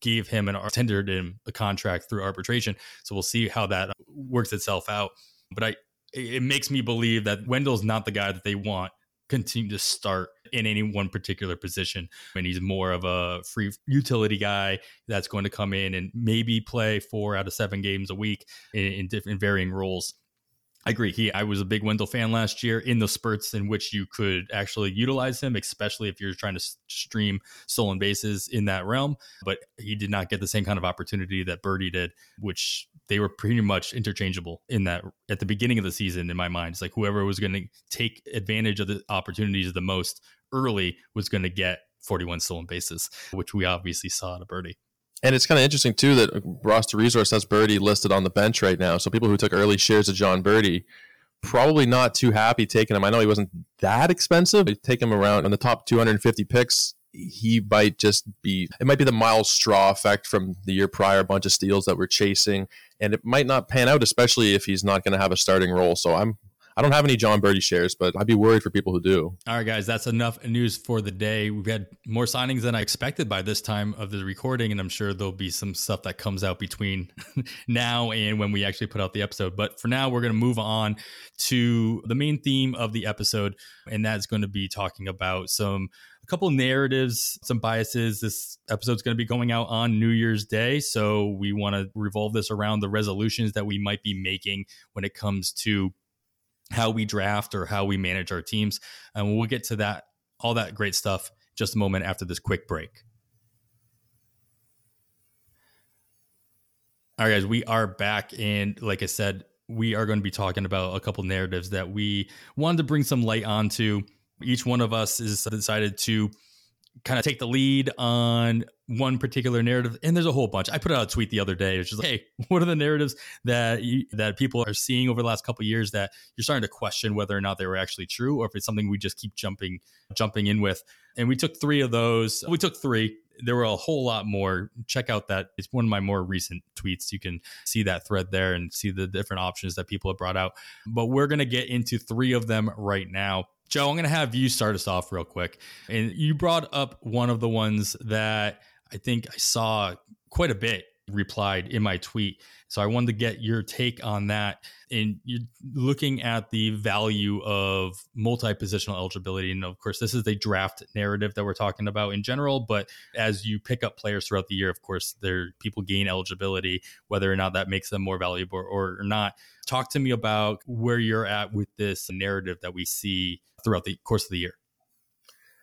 gave him and tendered him a contract through arbitration. So we'll see how that works itself out. But I, it makes me believe that Wendle's not the guy that they want continue to start in any one particular position. And he's more of a free utility guy that's going to come in and maybe play four out of seven games a week in, in different varying roles. I agree. He, I was a big Wendle fan last year in the spurts in which you could actually utilize him, especially if you're trying to stream stolen bases in that realm. But he did not get the same kind of opportunity that Berti did, which they were pretty much interchangeable in that at the beginning of the season. In my mind, it's like whoever was going to take advantage of the opportunities the most early was going to get 41 stolen bases, which we obviously saw a Berti. And it's kind of interesting too that roster resource has Berti listed on the bench right now. So people who took early shares of Jon Berti probably not too happy taking him. I know he wasn't that expensive. I take him around on the top 250 picks. He might just be, it might be the Myles Straw effect from the year prior, a bunch of steals that we're chasing. And it might not pan out, especially if he's not going to have a starting role. So I'm I don't have any Jon Berti shares, but I'd be worried for people who do. All right, guys, that's enough news for the day. We've had more signings than I expected by this time of the recording, and I'm sure there'll be some stuff that comes out between now and when we actually put out the episode. But for now, we're going to move on to the main theme of the episode, and that's going to be talking about some a couple narratives, some biases. This episode's going to be going out on New Year's Day. So we want to revolve this around the resolutions that we might be making when it comes to how we draft or how we manage our teams. And we'll get to that, all that great stuff just a moment after this quick break. All right, guys, we are back. And like I said, we are going to be talking about a couple narratives that we wanted to bring some light onto. Each one of us is decided to kind of take the lead on one particular narrative and there's a whole bunch. I put out a tweet the other day which is like hey what are the narratives that you, that people are seeing over the last couple years that you're starting to question whether or not they were actually true or if it's something we just keep jumping jumping in with? And we took three of those. We took three. There were a whole lot more. Check out that. It's one of my more recent tweets. You can see that thread there and see the different options that people have brought out. But we're going to get into three of them right now Joe, I'm going to have you start us off real quick. And you brought up one of the ones that I think I saw quite a bit replied in my tweet. So I wanted to get your take on that. And you're looking at the value of multi positional eligibility. And of course, this is a draft narrative that we're talking about in general. But as you pick up players throughout the year, of course, there people gain eligibility, whether or not that makes them more valuable or, or not. Talk to me about where you're at with this narrative that we see throughout the course of the year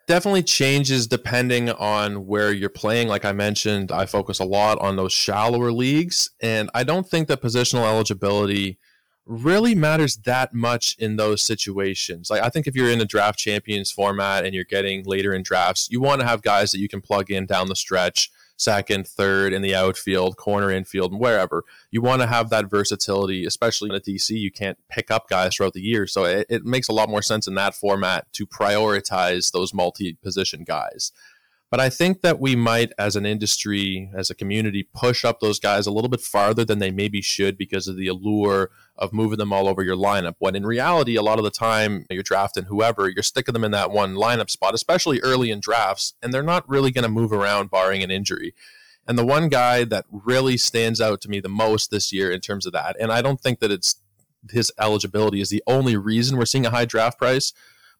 definitely changes depending on where you're playing. Like I mentioned, I focus a lot on those shallower leagues, and I don't think that positional eligibility really matters that much in those situations. Like I think if you're in a draft champions format and you're getting later in drafts, you want to have guys that you can plug in down the stretch second, third in the outfield, corner infield, wherever. You want to have that versatility, especially in a DC. You can't pick up guys throughout the year. So it, it makes a lot more sense in that format to prioritize those multi position guys. But I think that we might, as an industry, as a community, push up those guys a little bit farther than they maybe should because of the allure of moving them all over your lineup. When in reality, a lot of the time you're drafting whoever, you're sticking them in that one lineup spot, especially early in drafts, and they're not really going to move around barring an injury. And the one guy that really stands out to me the most this year in terms of that, and I don't think that it's his eligibility is the only reason we're seeing a high draft price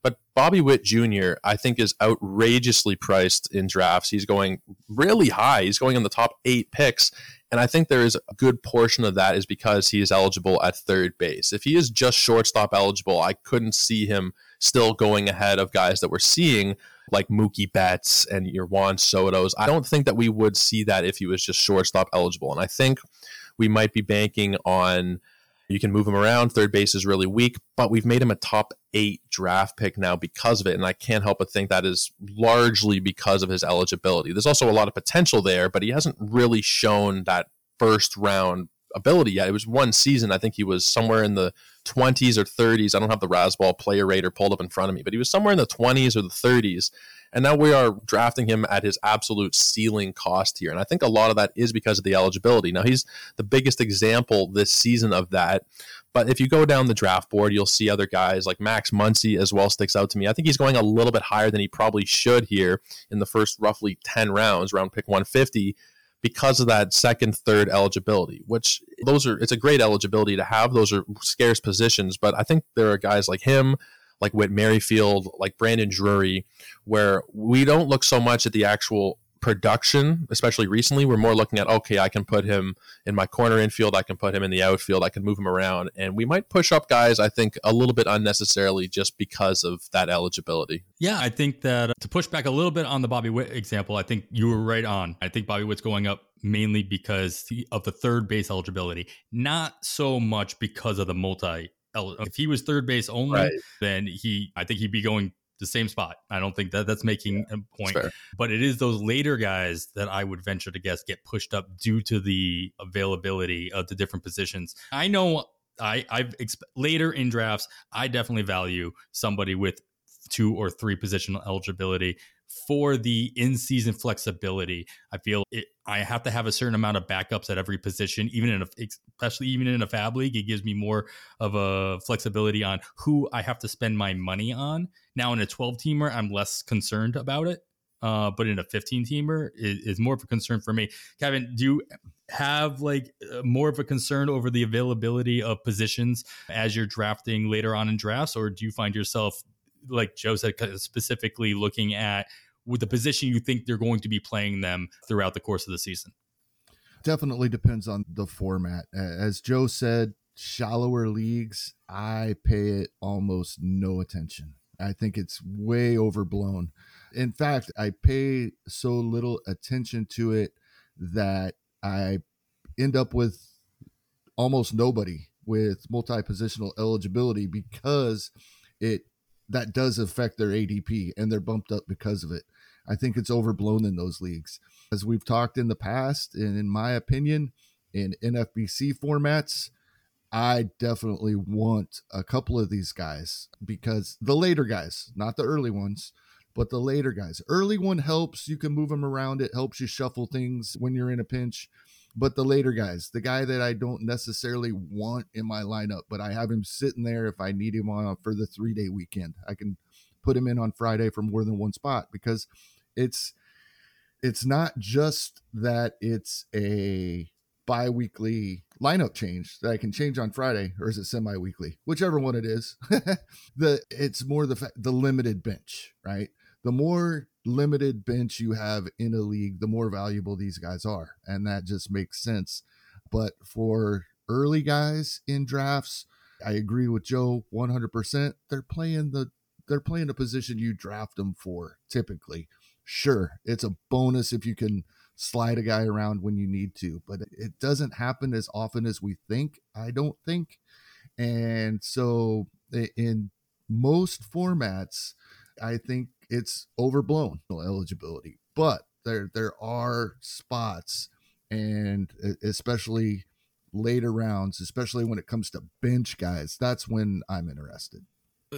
but Bobby Witt Jr., I think, is outrageously priced in drafts. He's going really high. He's going in the top eight picks. And I think there is a good portion of that is because he is eligible at third base. If he is just shortstop eligible, I couldn't see him still going ahead of guys that we're seeing like Mookie Betts and your Juan Soto's. I don't think that we would see that if he was just shortstop eligible. And I think we might be banking on you can move him around. Third base is really weak, but we've made him a top eight draft pick now because of it. And I can't help but think that is largely because of his eligibility. There's also a lot of potential there, but he hasn't really shown that first round ability yet. It was one season. I think he was somewhere in the 20s or 30s. I don't have the Razzball player rater pulled up in front of me, but he was somewhere in the 20s or the 30s. And now we are drafting him at his absolute ceiling cost here. And I think a lot of that is because of the eligibility. Now, he's the biggest example this season of that. But if you go down the draft board, you'll see other guys like Max Muncy as well sticks out to me. I think he's going a little bit higher than he probably should here in the first roughly 10 rounds, round pick 150 because of that second, third eligibility, which those are, it's a great eligibility to have. Those are scarce positions, but I think there are guys like him, like Whit Merrifield, like Brandon Drury, where we don't look so much at the actual production, especially recently. We're more looking at okay, I can put him in my corner infield, I can put him in the outfield, I can move him around, and we might push up guys. I think a little bit unnecessarily just because of that eligibility. Yeah, I think that uh, to push back a little bit on the Bobby Witt example, I think you were right on. I think Bobby Witt's going up mainly because of the third base eligibility, not so much because of the multi if he was third base only, right. then he I think he'd be going the same spot. I don't think that that's making yeah, a point. But it is those later guys that I would venture to guess get pushed up due to the availability of the different positions. I know I I've exp- later in drafts, I definitely value somebody with two or three positional eligibility for the in-season flexibility. I feel it, I have to have a certain amount of backups at every position, even in a, especially even in a FAAB league. It gives me more of a flexibility on who I have to spend my money on. Now in a 12 teamer, I'm less concerned about it. Uh, but in a 15 teamer is, is more of a concern for me. Kevin, do you have like uh, more of a concern over the availability of positions as you're drafting later on in drafts, or do you find yourself like Joe said, specifically looking at with the position you think they're going to be playing them throughout the course of the season? Definitely depends on the format. As Joe said, shallower leagues, I pay it almost no attention. I think it's way overblown. In fact, I pay so little attention to it that I end up with almost nobody with multi positional eligibility because it that does affect their ADP and they're bumped up because of it. I think it's overblown in those leagues. As we've talked in the past, and in my opinion, in NFBC formats, I definitely want a couple of these guys because the later guys, not the early ones, but the later guys. Early one helps. You can move them around. It helps you shuffle things when you're in a pinch. But the later guys, the guy that I don't necessarily want in my lineup, but I have him sitting there if I need him on for the three day weekend. I can put him in on Friday for more than one spot because it's it's not just that it's a bi-weekly lineup change that I can change on Friday or is it semi-weekly whichever one it is the it's more the the limited bench right the more limited bench you have in a league, the more valuable these guys are. And that just makes sense. But for early guys in drafts, I agree with Joe 100%. They're playing the they're playing the position you draft them for typically. Sure, it's a bonus if you can slide a guy around when you need to, but it doesn't happen as often as we think, I don't think. And so in most formats, I think it's overblown eligibility. But there there are spots, and especially later rounds, especially when it comes to bench guys, that's when I'm interested.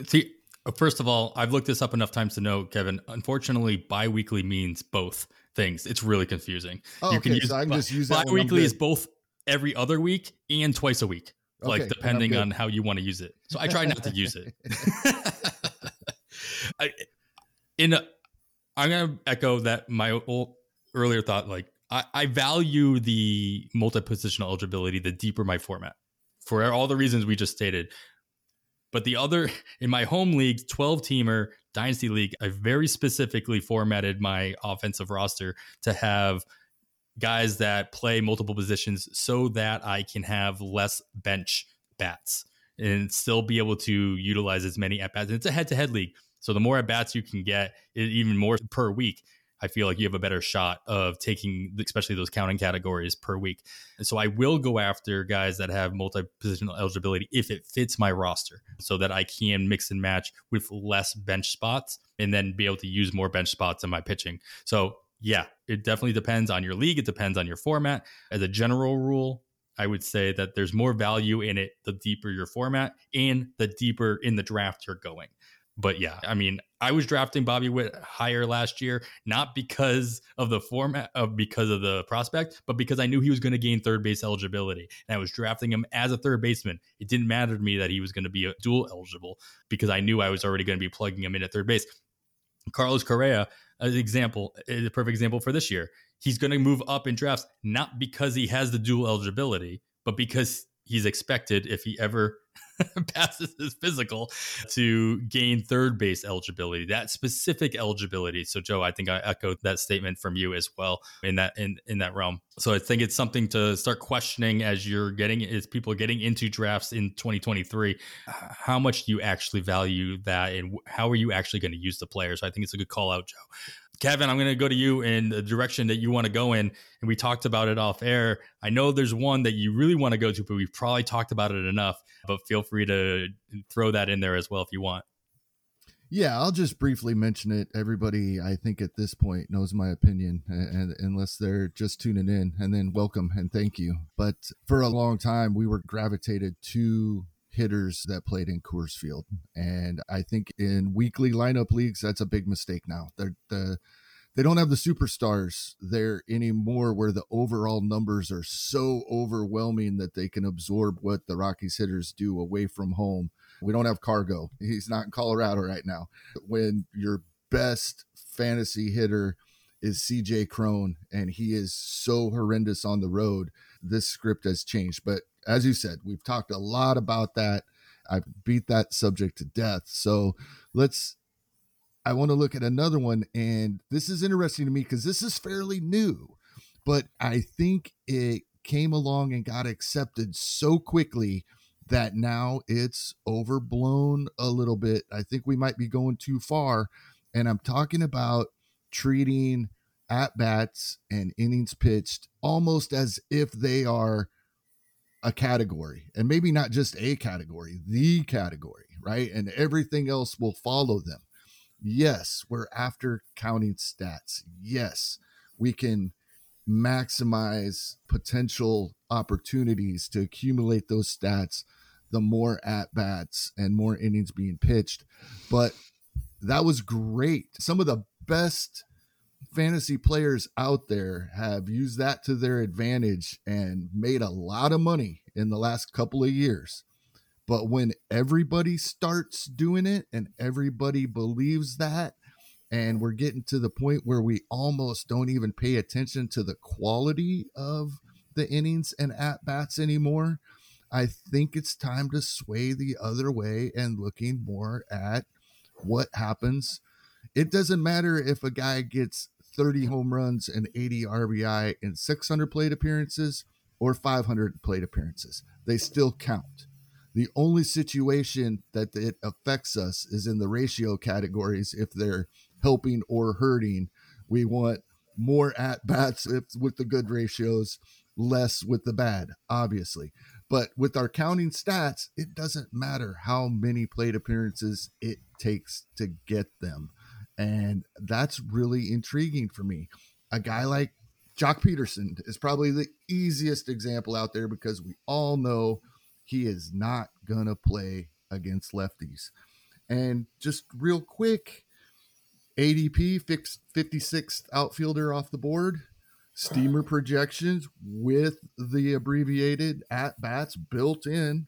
See, Uh, first of all, I've looked this up enough times to know, Kevin. Unfortunately, biweekly means both things. It's really confusing. Oh, you can okay, use, so I can just use that. Biweekly is both every other week and twice a week, okay, like depending on how you want to use it. So I try not to use it. I, in a, I'm going to echo that my old, earlier thought. Like I, I value the multi-positional eligibility the deeper my format for all the reasons we just stated. But the other in my home league, 12 teamer dynasty league, I very specifically formatted my offensive roster to have guys that play multiple positions so that I can have less bench bats and still be able to utilize as many at bats. It's a head to head league. So the more at bats you can get, even more per week, I feel like you have a better shot of taking, especially those counting categories per week. And so I will go after guys that have multi positional eligibility if it fits my roster so that I can mix and match with less bench spots and then be able to use more bench spots in my pitching. So, yeah, it definitely depends on your league. It depends on your format. As a general rule, I would say that there's more value in it the deeper your format and the deeper in the draft you're going. But yeah, I mean, I was drafting Bobby Witt higher last year, not because of the format uh, of because of the prospect, but because I knew he was going to gain third base eligibility. And I was drafting him as a third baseman. It didn't matter to me that he was going to be a dual eligible because I knew I was already going to be plugging him in at third base. Carlos Correa, as an example, uh, is a perfect example for this year. He's going to move up in drafts not because he has the dual eligibility, but because he's expected if he ever passes his physical to gain third base eligibility that specific eligibility. So joe i think i echoed that statement from you as well in that in, in that realm. So i think it's something to start questioning as you're getting as people getting into drafts in 2023 how much do you actually value that and how are you actually going to use the players? I think it's a good call out joe Kevin, I'm going to go to you in the direction that you want to go in. And we talked about it off air. I know there's one that you really want to go to, but we've probably talked about it enough. But feel free to throw that in there as well if you want. Yeah, I'll just briefly mention it. Everybody, I think at this point knows my opinion, and, unless they're just tuning in, and then welcome and thank you. But for a long time, we were gravitated to hitters that played in Coors Field, and I think in weekly lineup leagues, that's a big mistake. Now they're the they don't have the superstars there anymore where the overall numbers are so overwhelming that they can absorb what the Rockies hitters do away from home we don't have CarGo. He's not in Colorado right now. When your best fantasy hitter is CJ Cron and he is so horrendous on the road, this script has changed. But as you said, we've talked a lot about that. I've beat that subject to death. So let's I want to look at another one. And this is interesting to me because this is fairly new, but I think it came along and got accepted so quickly that now it's overblown a little bit. I think we might be going too far. And I'm talking about treating at bats and innings pitched almost as if they are a category and maybe not just a category, the category, right? And everything else will follow them. Yes, we're after counting stats. Yes, we can maximize potential opportunities to accumulate those stats the more at bats and more innings being pitched. But that was great. Some of the best fantasy players out there have used that to their advantage and made a lot of money in the last couple of years. But when everybody starts doing it and everybody believes that, and we're getting to the point where we almost don't even pay attention to the quality of the innings and at bats anymore, I think it's time to sway the other way and looking more at what happens. It doesn't matter if a guy gets 30 home runs and 80 RBI in 600 plate appearances or 500 plate appearances. They still count. The only situation that it affects us is in the ratio categories if they're helping or hurting. We want more at bats with the good ratios, less with the bad, obviously. But with our counting stats, it doesn't matter how many plate appearances it takes to get them. And that's really intriguing for me. A guy like Joc Pederson is probably the easiest example out there because we all know he is not going to play against lefties. And just real quick, ADP fixed 56th outfielder off the board steamer projections with the abbreviated at bats built in.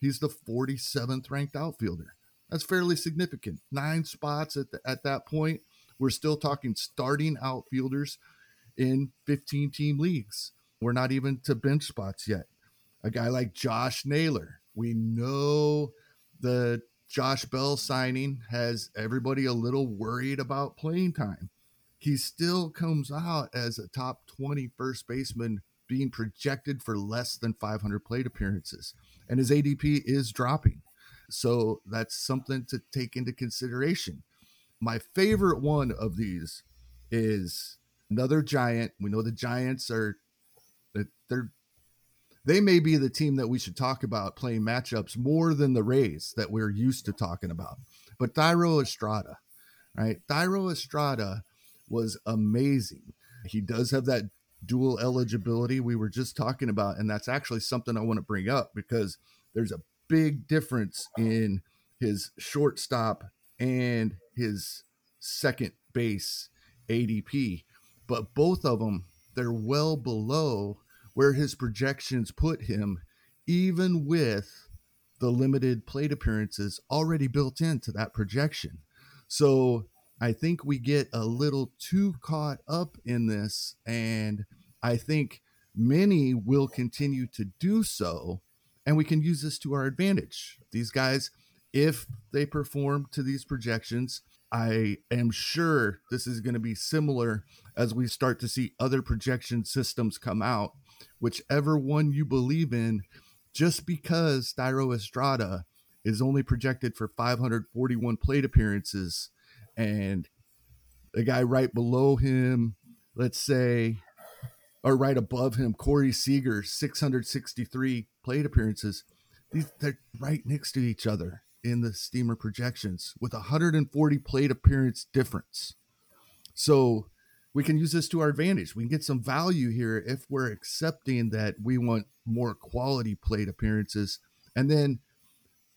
He's the 47th ranked outfielder. That's fairly significant. Nine spots at, the, at that point. We're still talking starting outfielders in 15 team leagues. We're not even to bench spots yet. A guy like Josh Naylor, we know the Josh Bell signing has everybody a little worried about playing time he still comes out as a top 20 first baseman being projected for less than 500 plate appearances and his adp is dropping so that's something to take into consideration my favorite one of these is another giant we know the giants are they're they may be the team that we should talk about playing matchups more than the rays that we're used to talking about but Thairo Estrada right Thairo Estrada was amazing. He does have that dual eligibility we were just talking about. And that's actually something I want to bring up because there's a big difference in his shortstop and his second base ADP. But both of them, they're well below where his projections put him, even with the limited plate appearances already built into that projection. So I think we get a little too caught up in this, and I think many will continue to do so, and we can use this to our advantage. These guys, if they perform to these projections, I am sure this is going to be similar as we start to see other projection systems come out. Whichever one you believe in, just because Thairo Estrada is only projected for 541 plate appearances and the guy right below him, let's say, or right above him, Corey Seager, 663 plate appearances. These they're right next to each other. in the steamer projections with 140 plate appearance difference. So we can use this to our advantage. We can get some value here if we're accepting that we want more quality plate appearances. And then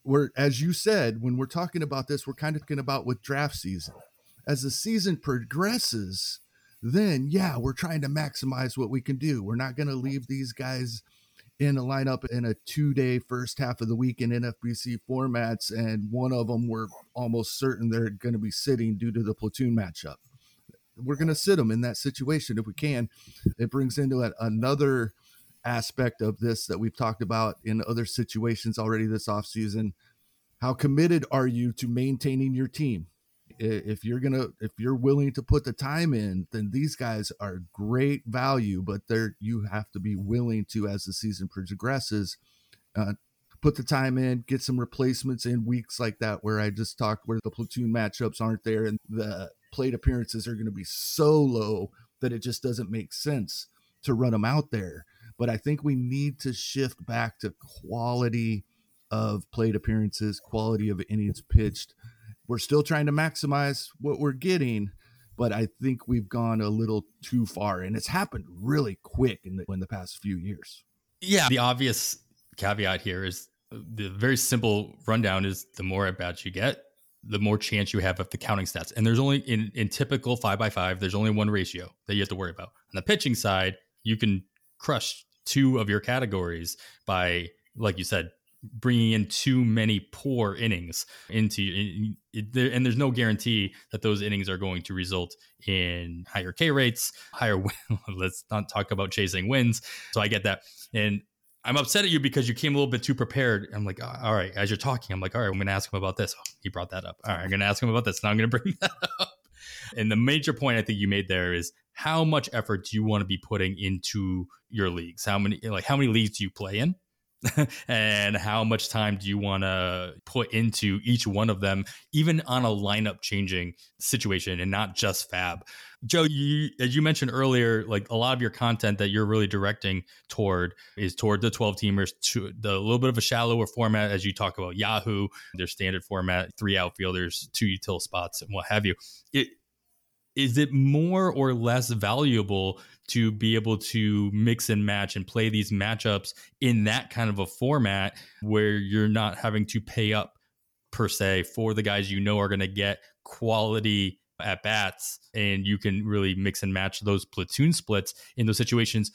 we're, as you said, when we're talking about this, we're kind of talking about with draft season. As the season progresses, then yeah, we're trying to maximize what we can do. We're not going to leave these guys in a lineup in a two day first half of the week in NFBC formats, and one of them we're almost certain they're going to be sitting due to the platoon matchup. We're going to sit them in that situation if we can. It brings into it another aspect of this that we've talked about in other situations already this offseason. How committed are you to maintaining your team? If you're gonna if you're willing to put the time in then these guys are great value but they're you have to be willing to as the season progresses uh, put the time in get some replacements in weeks like that where i just talked where the platoon matchups aren't there and the plate appearances are going to be so low that it just doesn't make sense to run them out there. But i think we need to shift back to quality of plate appearances quality of innings pitched we're still trying to maximize what we're getting but I think we've gone a little too far, and it's happened really quick in the in the past few years. Yeah, the obvious caveat here is uh, the very simple rundown is the more at bats you get, the more chance you have of the counting stats. And there's only in in typical five by five, there's only one ratio that you have to worry about. On the pitching side, you can crush two of your categories by, like you said, bringing in too many poor innings into in, in, and there's no guarantee that those innings are going to result in higher K rates, higher. let's not talk about chasing wins. So I get that, and I'm upset at you because you came a little bit too prepared. I'm like, all right, as you're talking, I'm like, all right, I'm going to ask him about this. Oh, he brought that up. All right, I'm going to ask him about this. Now I'm going to bring that up. And the major point I think you made there is how much effort do you want to be putting into your leagues? How many like how many leagues do you play in? and how much time do you want to put into each one of them, even on a lineup changing situation and not just FAAB. Joe, you, as you mentioned earlier, like a lot of your content that you're really directing toward is toward the 12 teamers to the little bit of a shallower format as you talk about Yahoo, their standard format, three outfielders, two util spots, and what have you. It, is it more or less valuable to be able to mix and match and play these matchups in that kind of a format where you're not having to pay up per se for the guys you know are going to get quality at bats and you can really mix and match those platoon splits in those situations?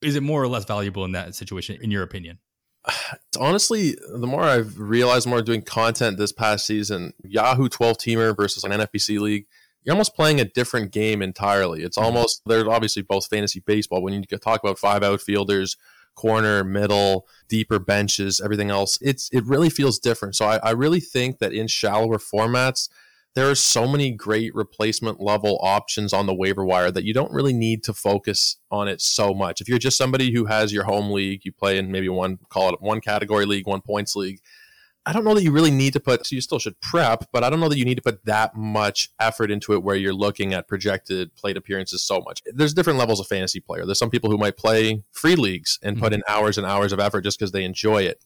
Is it more or less valuable in that situation in your opinion? Honestly the more i've realized more doing content this past season yahoo 12 teamer versus an nfbc league you're almost playing a different game entirely. It's mm-hmm. almost they're obviously both fantasy baseball. When you talk about five outfielders, corner, middle, deeper benches, everything else, it's it really feels different. So I, I really think that in shallower formats, there are so many great replacement level options on the waiver wire that you don't really need to focus on it so much. If you're just somebody who has your home league, you play in maybe one call it one category league, one points league I don't know that you really need to put, so you still should prep, but I don't know that you need to put that much effort into it where you're looking at projected plate appearances so much. There's different levels of fantasy player. There's some people who might play free leagues and put mm-hmm. in hours and hours of effort just because they enjoy it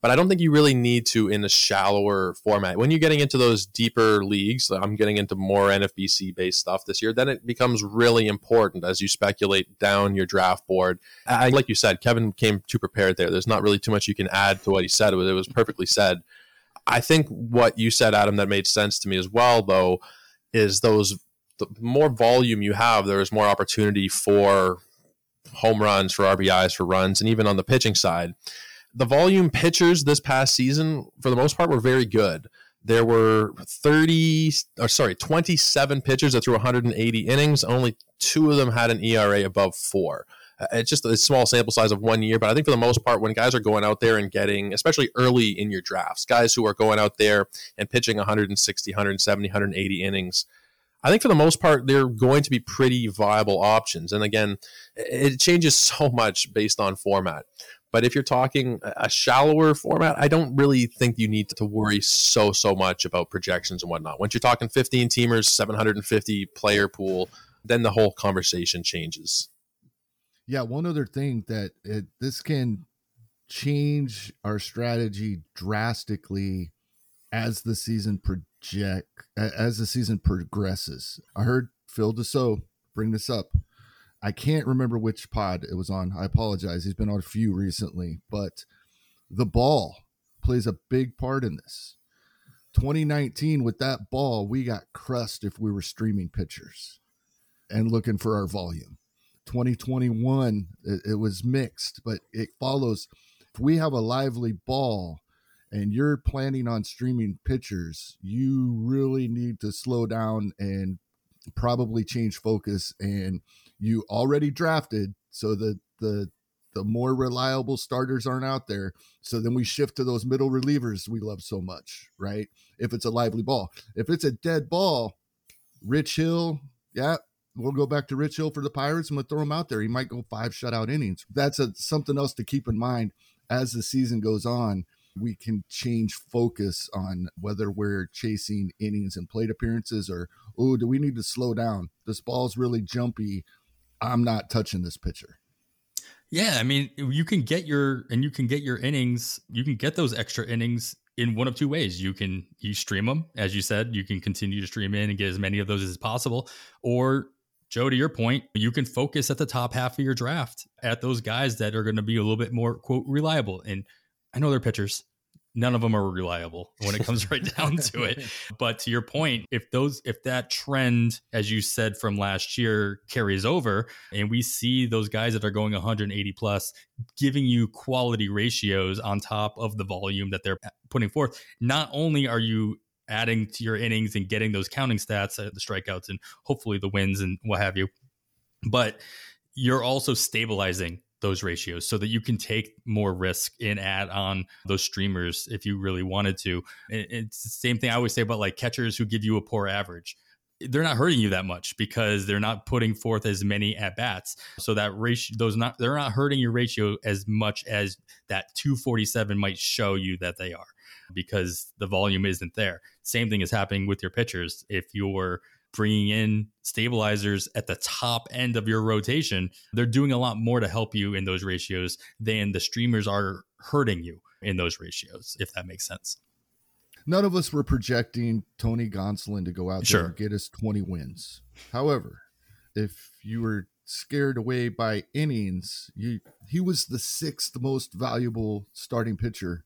but I don't think you really need to in a shallower format. When you're getting into those deeper leagues, I'm getting into more NFBC based stuff this year, then it becomes really important as you speculate down your draft board. I, like you said, Kevin came too prepared there. There's not really too much you can add to what he said. It was, it was perfectly said. I think what you said, Adam, that made sense to me as well, though, is those the more volume you have, there is more opportunity for home runs, for RBIs, for runs, and even on the pitching side the volume pitchers this past season, for the most part, were very good. There were 30, or sorry, 27 pitchers that threw 180 innings. Only two of them had an ERA above four. Uh, it's just a small sample size of one year, but I think for the most part, when guys are going out there and getting, especially early in your drafts, guys who are going out there and pitching 160, 170, 180 innings, I think for the most part, they're going to be pretty viable options. And again, it changes so much based on format. But if you're talking a shallower format, I don't really think you need to worry so so much about projections and whatnot. Once you're talking 15 teamers, 750 player pool, then the whole conversation changes. Yeah, one other thing that it, this can change our strategy drastically as the season project as the season progresses. I heard Phil Dussault bring this up. I can't remember which pod it was on. I apologize. He's been on a few recently, but the ball plays a big part in this. 2019 with that ball, we got crushed if we were streaming pictures and looking for our volume. 2021, it, it was mixed, but it follows. If we have a lively ball, and you're planning on streaming pictures, you really need to slow down and probably change focus. And you already drafted, so the the the more reliable starters aren't out there. So then we shift to those middle relievers we love so much, right? If it's a lively ball, if it's a dead ball, Rich Hill, yeah, we'll go back to Rich Hill for the Pirates I'm gonna throw him out there. He might go five shutout innings. That's a, something else to keep in mind as the season goes on we can change focus on whether we're chasing innings and plate appearances or, oh, do we need to slow down? This ball's really jumpy. I'm not touching this pitcher. Yeah, I mean, you can get your and you can get your innings. You can get those extra innings in one of two ways. You can you stream them, as you said. You can continue to stream in and get as many of those as possible, or Joe, to your point, you can focus at the top half of your draft at those guys that are going to be a little bit more quote reliable. And I know they're pitchers none of them are reliable when it comes right down to it. But to your point, if those if that trend as you said from last year carries over and we see those guys that are going 180 plus giving you quality ratios on top of the volume that they're putting forth, not only are you adding to your innings and getting those counting stats, uh, the strikeouts and hopefully the wins and what have you, but you're also stabilizing those ratios so that you can take more risk and add on those streamers if you really wanted to. It's the same thing I always say about like catchers who give you a poor average. They're not hurting you that much because they're not putting forth as many at bats. So that ratio, those not they're not hurting your ratio as much as that 247 might show you that they are because the volume isn't there. Same thing is happening with your pitchers. If you're bringing in stabilizers at the top end of your rotation, they're doing a lot more to help you in those ratios than the streamers are hurting you in those ratios, if that makes sense. None of us were projecting Tony Gonsolin to go out sure. there and get us 20 wins. However, if you were scared away by innings, you he was the sixth most valuable starting pitcher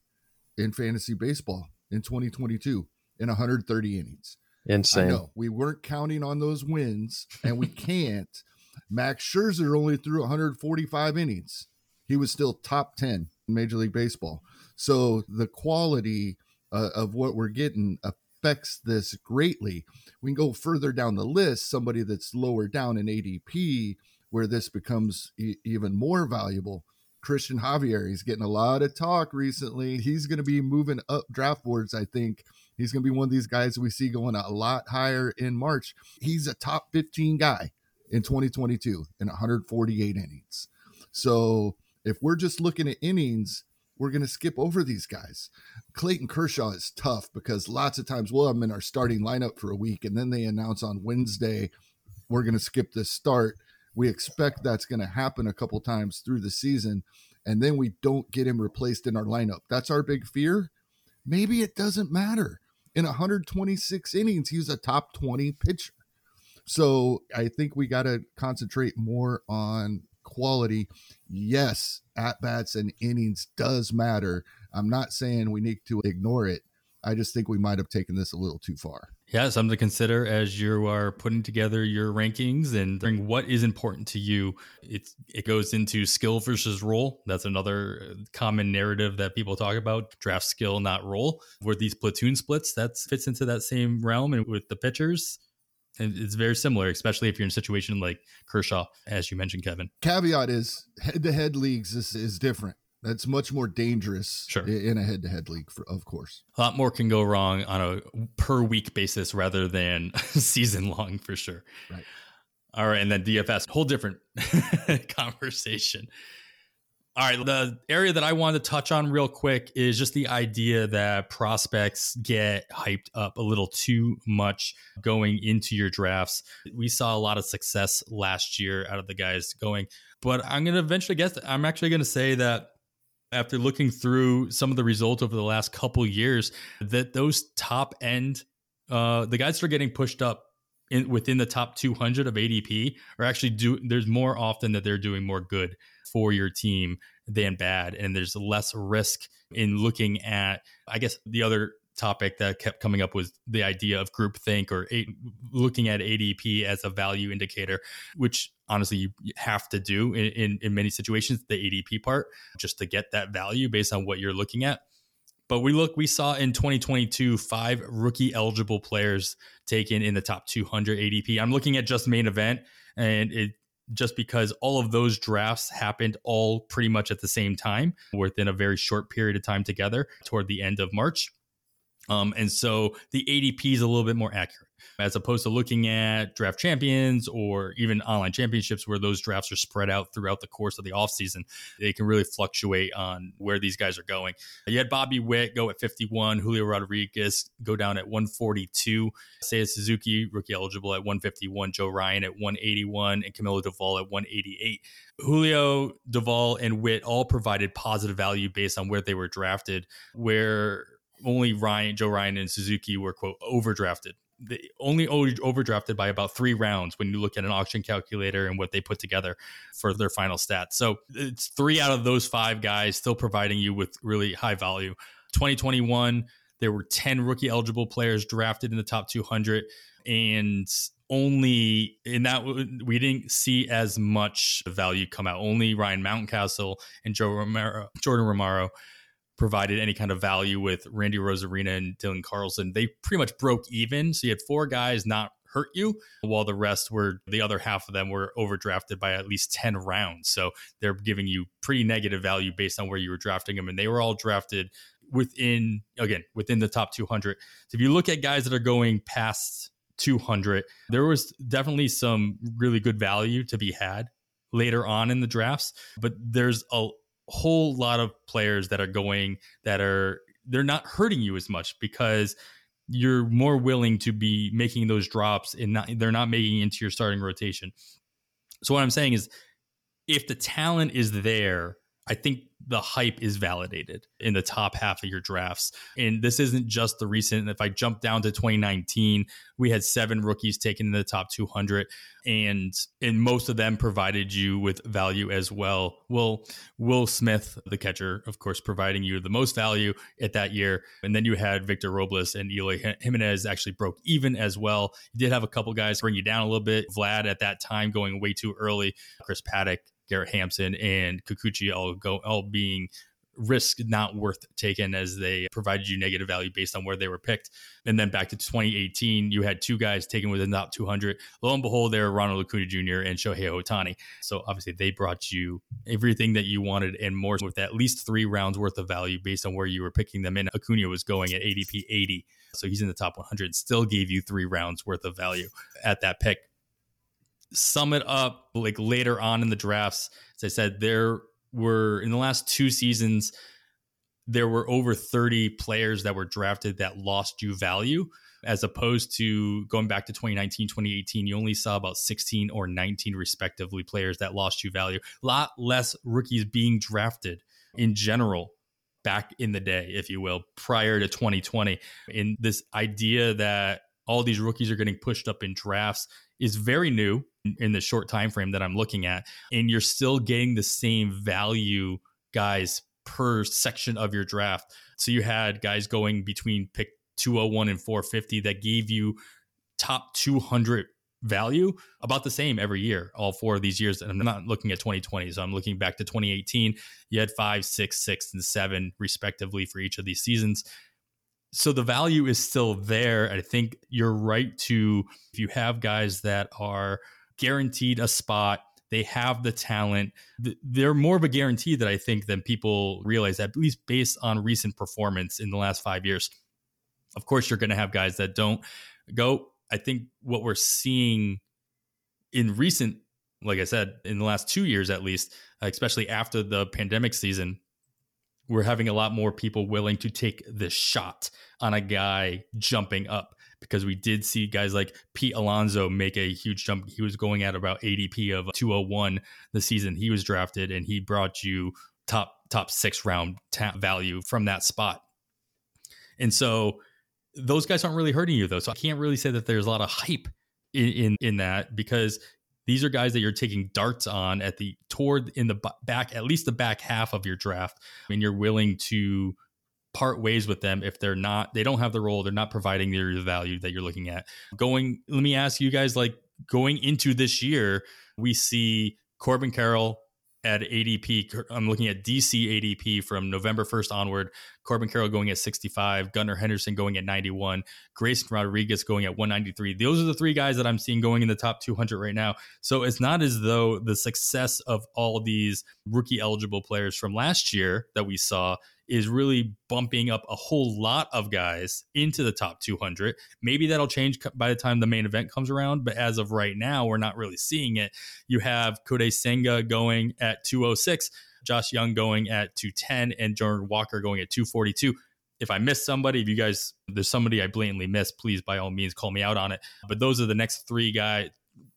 in fantasy baseball in 2022 in 130 innings. Insane. know we weren't counting on those wins, and we can't. Max Scherzer only threw 145 innings. He was still top 10 in Major League Baseball. So the quality uh, of what we're getting affects this greatly. We can go further down the list, somebody that's lower down in ADP, where this becomes e- even more valuable. Christian Javier, he's getting a lot of talk recently. He's going to be moving up draft boards, I think, He's going to be one of these guys we see going a lot higher in March. He's a top 15 guy in 2022 in 148 innings. So if we're just looking at innings, we're going to skip over these guys. Clayton Kershaw is tough because lots of times we'll have him in our starting lineup for a week and then they announce on Wednesday, we're going to skip this start. We expect that's going to happen a couple times through the season. And then we don't get him replaced in our lineup. That's our big fear. Maybe it doesn't matter in 126 innings, he's a top 20 pitcher. So I think we got to concentrate more on quality. Yes, at bats and innings does matter. I'm not saying we need to ignore it. I just think we might have taken this a little too far. Yeah, something to consider as you are putting together your rankings and what is important to you. It's it goes into skill versus role. That's another uh, common narrative that people talk about: draft skill, not role. With these platoon splits, that fits into that same realm. And with the pitchers, and it's very similar, especially if you're in a situation like Kershaw, as you mentioned, Kevin. Caveat is head-to-head leagues is, is different. That's much more dangerous sure. in a head-to-head league, for, of course. A lot more can go wrong on a per week basis rather than season long, for sure. Right. All right, and then DFS, whole different conversation. All right, the area that I wanted to touch on real quick is just the idea that prospects get hyped up a little too much going into your drafts. We saw a lot of success last year out of the guys going, but I'm going to eventually guess I'm actually going to say that after looking through some of the results over the last couple years that those top end uh the guys that are getting pushed up in within the top 200 of ADP are actually do there's more often that they're doing more good for your team than bad. And there's less risk in looking at I guess the other topic that kept coming up was the idea of groupthink or a, looking at ADP as a value indicator, which honestly you have to do in, in, in many situations, the ADP part, just to get that value based on what you're looking at. But we look, we saw in 2022 five rookie eligible players taken in the top 200 ADP. I'm looking at just main event, and it just because all of those drafts happened all pretty much at the same time within a very short period of time together toward the end of March. Um, and so the ADP is a little bit more accurate as opposed to looking at draft champions or even online championships where those drafts are spread out throughout the course of the offseason. They can really fluctuate on where these guys are going. You had Bobby Witt go at 51, Julio Rodriguez go down at 142, Seiya Suzuki, rookie eligible at 151, Joe Ryan at 181, and Camilo Doval at 188. Julio, Doval, and Witt all provided positive value based on where they were drafted, where only Ryan, Joe Ryan, and Suzuki were quote overdrafted. They only overdrafted by about three rounds when you look at an auction calculator and what they put together for their final stats. So it's three out of those five guys still providing you with really high value. 2021, there were 10 rookie eligible players drafted in the top 200, and only in that we didn't see as much value come out. Only Ryan Mountcastle and Joe Romero, Jordan Romero provided any kind of value with Randy Arozarena and Dylan Carlson. They pretty much broke even. So you had four guys not hurt you, while the rest were the other half of them were overdrafted by at least 10 rounds. So they're giving you pretty negative value based on where you were drafting them. And they were all drafted within, again, within the top 200. So if you look at guys that are going past 200, there was definitely some really good value to be had later on in the drafts, but there's a whole lot of players that are going that are they're not hurting you as much because you're more willing to be making those drops and not they're not making into your starting rotation. So what I'm saying is if the talent is there, I think the hype is validated in the top half of your drafts. And this isn't just the recent. If I jump down to 2019, we had seven rookies taken in the top 200, and and most of them provided you with value as well. Will Will Smith, the catcher, of course, providing you the most value at that year, and then you had Victor Robles and Eloy Jimenez actually broke even as well. You did have a couple guys bring you down a little bit. Vlad at that time going way too early. Chris Paddack Garrett Hampson and Kikuchi all go all being risk not worth taking as they provided you negative value based on where they were picked. And then back to 2018, you had two guys taken within the top 200. Lo and behold, they were Ronald Acuna Jr. and Shohei Ohtani. So obviously, they brought you everything that you wanted and more with at least three rounds worth of value based on where you were picking them in. Acuna was going at ADP 80. So he's in the top 100, still gave you three rounds worth of value at that pick sum it up like later on in the drafts as i said there were in the last two seasons there were over 30 players that were drafted that lost you value as opposed to going back to 2019 2018 you only saw about 16 or 19 respectively players that lost you value. A lot less rookies being drafted in general back in the day if you will prior to 2020 in this idea that all these rookies are getting pushed up in drafts is very new in the short time frame that I'm looking at, and you're still getting the same value guys per section of your draft. So you had guys going between pick 201 and 450 that gave you top 200 value about the same every year all four of these years. And i'm not looking at 2020 so i'm looking back to 2018 you had five six six and seven respectively for each of these seasons. So the value is still there. I think you're right to if you have guys that are guaranteed a spot. They have the talent. They're more of a guarantee that I think than people realize, at least based on recent performance in the last five years. Of course, you're going to have guys that don't go. I think what we're seeing in recent, like I said, in the last two years at least, especially after the pandemic season, we're having a lot more people willing to take the shot on a guy jumping up because we did see guys like Pete Alonso make a huge jump. He was going at about ADP of 201 the season he was drafted, and he brought you top top six round ta- value from that spot. And so those guys aren't really hurting you though. So I can't really say that there's a lot of hype in in, in that because these are guys that you're taking darts on at the toward in the back at least the back half of your draft and you're willing to part ways with them if they're not they don't have the role they're not providing the value that you're looking at going let me ask you guys like going into this year we see corbin carroll at ADP. I'm looking at DC ADP from November 1st onward. Corbin Carroll going at 65, Gunnar Henderson going at 91, Grayson Rodriguez going at 193. Those are the three guys that I'm seeing going in the top 200 right now. So it's not as though the success of all these rookie eligible players from last year that we saw is really bumping up a whole lot of guys into the top 200. Maybe that'll change by the time the main event comes around, but as of right now, we're not really seeing it. You have Kodai Senga going at 206, Josh Jung going at 210, and Jordan Walker going at 242 if I miss somebody, if you guys there's somebody I blatantly missed, please by all means call me out on it. But those are the next three guy,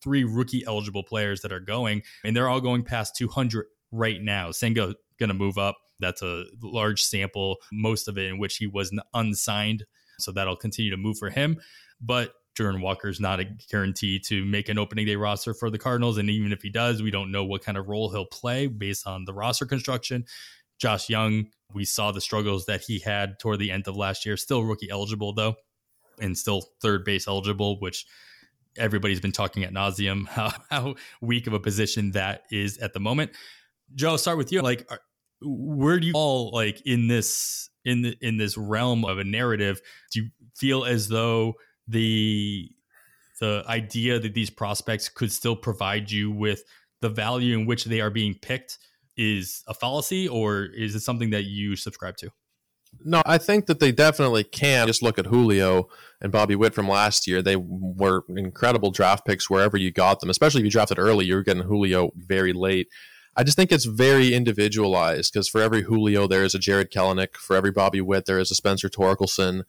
three rookie eligible players that are going, and they're all going past 200 right now. Senga going to move up. That's a large sample, most of it in which he was unsigned. So that'll continue to move for him. But Jordan Walker is not a guarantee to make an opening day roster for the Cardinals. And even if he does, we don't know what kind of role he'll play based on the roster construction. Josh Jung, we saw the struggles that he had toward the end of last year. Still rookie eligible, though, and still third base eligible, which everybody's been talking at nauseum how, how weak of a position that is at the moment. Joe, I'll start with you. Like, where do you all like in this in the, in this realm of a narrative? Do you feel as though the the idea that these prospects could still provide you with the value in which they are being picked is a fallacy, or is it something that you subscribe to? No, I think that they definitely can. Just look at Julio and Bobby Witt from last year. They were incredible draft picks wherever you got them, especially if you drafted early. You were getting Julio very late. I just think it's very individualized because for every Julio, there is a Jarred Kelenic. For every Bobby Witt, there is a Spencer Torkelson.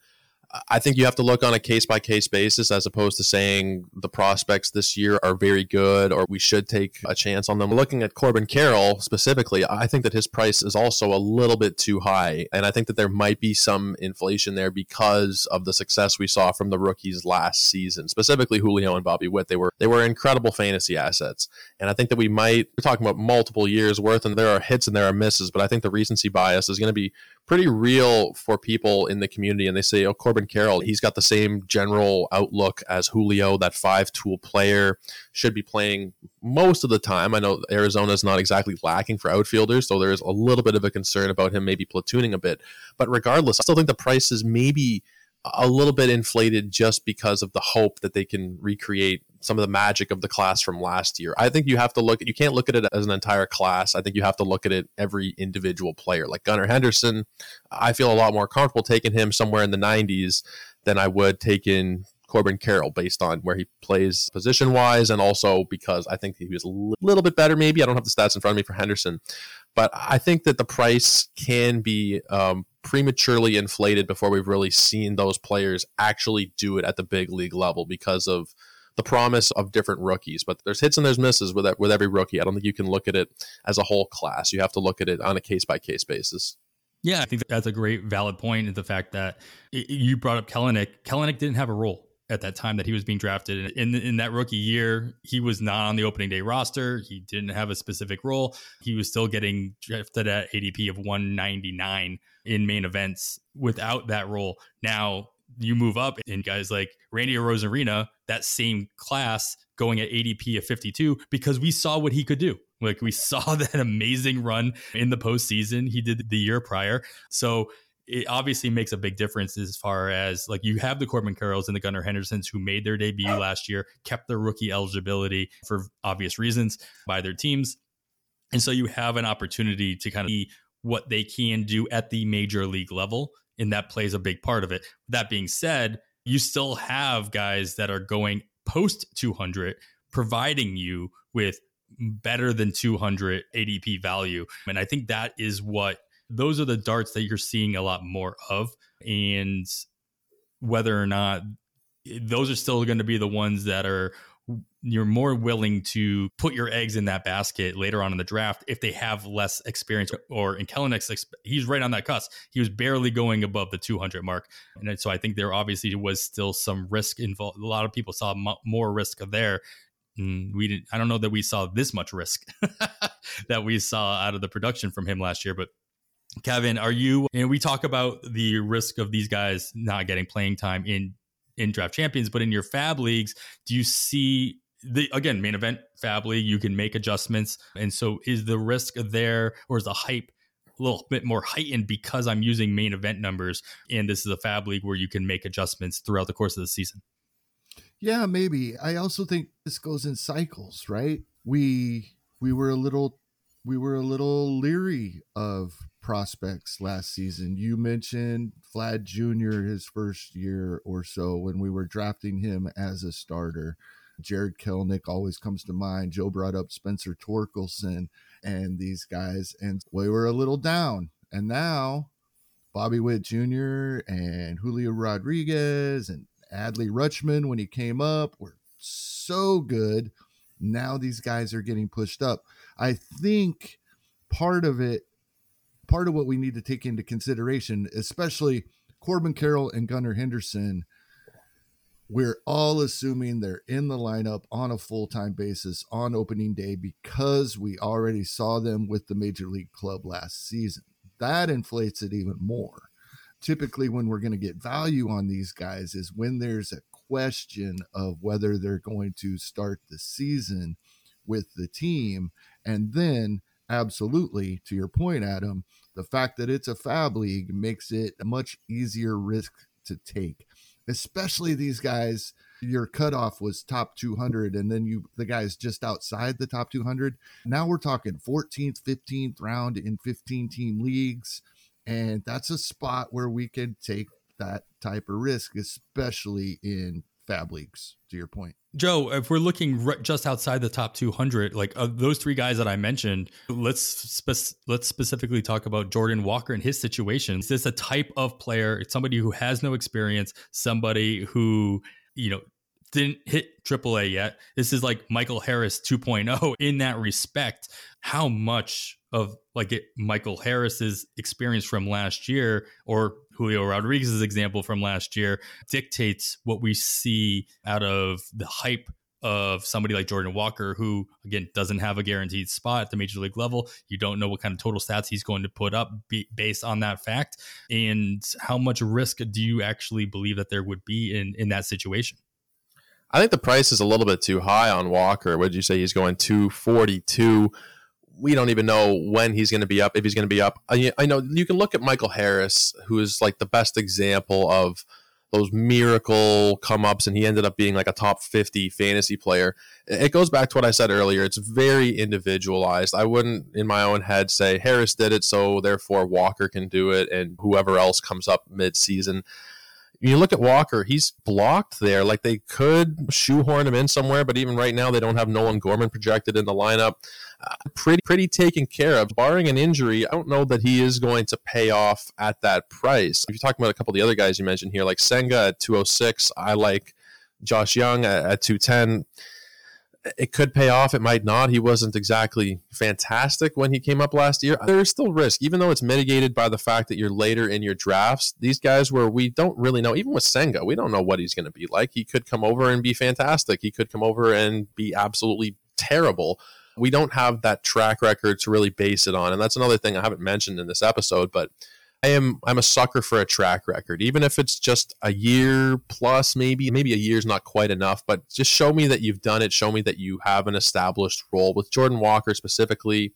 I think you have to look on a case by case basis as opposed to saying the prospects this year are very good or we should take a chance on them. Looking at Corbin Carroll specifically, I think that his price is also a little bit too high. And I think that there might be some inflation there because of the success we saw from the rookies last season, specifically Julio and Bobby Witt. They were they were incredible fantasy assets. And I think that we might we're talking about multiple years worth and there are hits and there are misses, but I think the recency bias is going to be pretty real for people in the community. And they say, oh, Corbin Carroll, he's got the same general outlook as Julio, that five tool player, should be playing most of the time. I know Arizona is not exactly lacking for outfielders, so there's a little bit of a concern about him maybe platooning a bit. But regardless, I still think the price is maybe a little bit inflated just because of the hope that they can recreate some of the magic of the class from last year. I think you have to look you can't look at it as an entire class. I think you have to look at it every individual player. Like Gunnar Henderson, I feel a lot more comfortable taking him somewhere in the 90s than I would taking Corbin Carroll based on where he plays position wise and also because I think he was a little bit better maybe. I don't have the stats in front of me for Henderson, but I think that the price can be um, prematurely inflated before we've really seen those players actually do it at the big league level because of the promise of different rookies. But there's hits and there's misses with with every rookie. I don't think you can look at it as a whole class. You have to look at it on a case by case basis. Yeah, I think that's a great valid point. Is The fact that you brought up Kelenic, Kelenic didn't have a role at that time that he was being drafted. In in that rookie year, he was not on the opening day roster. He didn't have a specific role. He was still getting drafted at ADP of 199 in main events without that role. Now you move up and guys like Randy Arozarena, that same class going at ADP of 52 because we saw what he could do. Like we saw that amazing run in the postseason he did the year prior. So it obviously makes a big difference as far as like you have the Corbin Carrolls and the Gunnar Hendersons who made their debut last year, kept their rookie eligibility for obvious reasons by their teams. And so you have an opportunity to kind of see what they can do at the major league level. And that plays a big part of it. That being said, you still have guys that are going post 200, providing you with better than 200 ADP value. And I think that is what those are the darts that you're seeing a lot more of. And whether or not those are still going to be the ones that are you're more willing to put your eggs in that basket later on in the draft if they have less experience. Or in Kelenic, he's right on that cusp. He was barely going above the 200 mark, and so I think there obviously was still some risk involved. A lot of people saw more risk there. Mm, we didn't. I don't know that we saw this much risk that we saw out of the production from him last year, but Kevin, are you? And we talk about the risk of these guys not getting playing time in in draft champions, but in your FAAB leagues, do you see the again main event FAAB league? You can make adjustments, and so is the risk there, or is the hype a little bit more heightened because I'm using main event numbers, and this is a FAAB league where you can make adjustments throughout the course of the season? Yeah, maybe. I also think this goes in cycles, right? We we were a little we were a little leery of prospects last season. You mentioned Vlad Jr. his first year or so when we were drafting him as a starter. Jarred Kelenic always comes to mind. Joe brought up Spencer Torkelson and these guys, and we were a little down. And now Bobby Witt Jr. and Julio Rodriguez and Adley Rutschman, when he came up, were so good. Now these guys are getting pushed up. I think part of it part of what we need to take into consideration, especially Corbin Carroll and Gunnar Henderson, we're all assuming they're in the lineup on a full time basis on opening day because we already saw them with the major league club last season. That inflates it even more. Typically, when we're going to get value on these guys is when there's a question of whether they're going to start the season with the team. And then absolutely to your point adam the fact that it's a FAAB league makes it a much easier risk to take especially these guys your cutoff was top 200 and then you the guys just outside the top 200 now we're talking 14th 15th round in 15 team leagues and that's a spot where we can take that type of risk especially in FAAB leagues to your point Joe, if we're looking just outside the top 200, like uh, those three guys that I mentioned, let's spe- let's specifically talk about Jordan Walker and his situation. Is this a type of player? It's somebody who has no experience, somebody who you know didn't hit AAA yet. This is like Michael Harris 2.0 in that respect. How much of like Michael Harris's experience from last year or Julio Rodriguez's example from last year dictates what we see out of the hype of somebody like Jordan Walker, who again doesn't have a guaranteed spot at the major league level. You don't know what kind of total stats he's going to put up based on that fact, and how much risk do you actually believe that there would be in in that situation? I think the price is a little bit too high on Walker. Would you say he's going 242? We don't even know when he's going to be up, if he's going to be up. I, I know you can look at Michael Harris, who is like the best example of those miracle come ups, and he ended up being like a top 50 fantasy player. It goes back to what I said earlier. It's very individualized. I wouldn't, in my own head, say Harris did it, so therefore Walker can do it, and whoever else comes up mid season you look at Walker, he's blocked there. Like they could shoehorn him in somewhere, but even right now, they don't have Nolan Gorman projected in the lineup. Uh, pretty, pretty taken care of. Barring an injury, I don't know that he is going to pay off at that price. If you're talking about a couple of the other guys you mentioned here, like Senga at 206, I like Josh Jung at, at 210 it could pay off. It might not. He wasn't exactly fantastic when he came up last year. There's still risk, even though it's mitigated by the fact that you're later in your drafts. These guys where we don't really know, even with Senga, we don't know what he's going to be like. He could come over and be fantastic. He could come over and be absolutely terrible. We don't have that track record to really base it on. And that's another thing I haven't mentioned in this episode, but I am I'm a sucker for a track record, even if it's just a year plus, maybe maybe a year's not quite enough, but just show me that you've done it. Show me that you have an established role. With Jordan Walker specifically,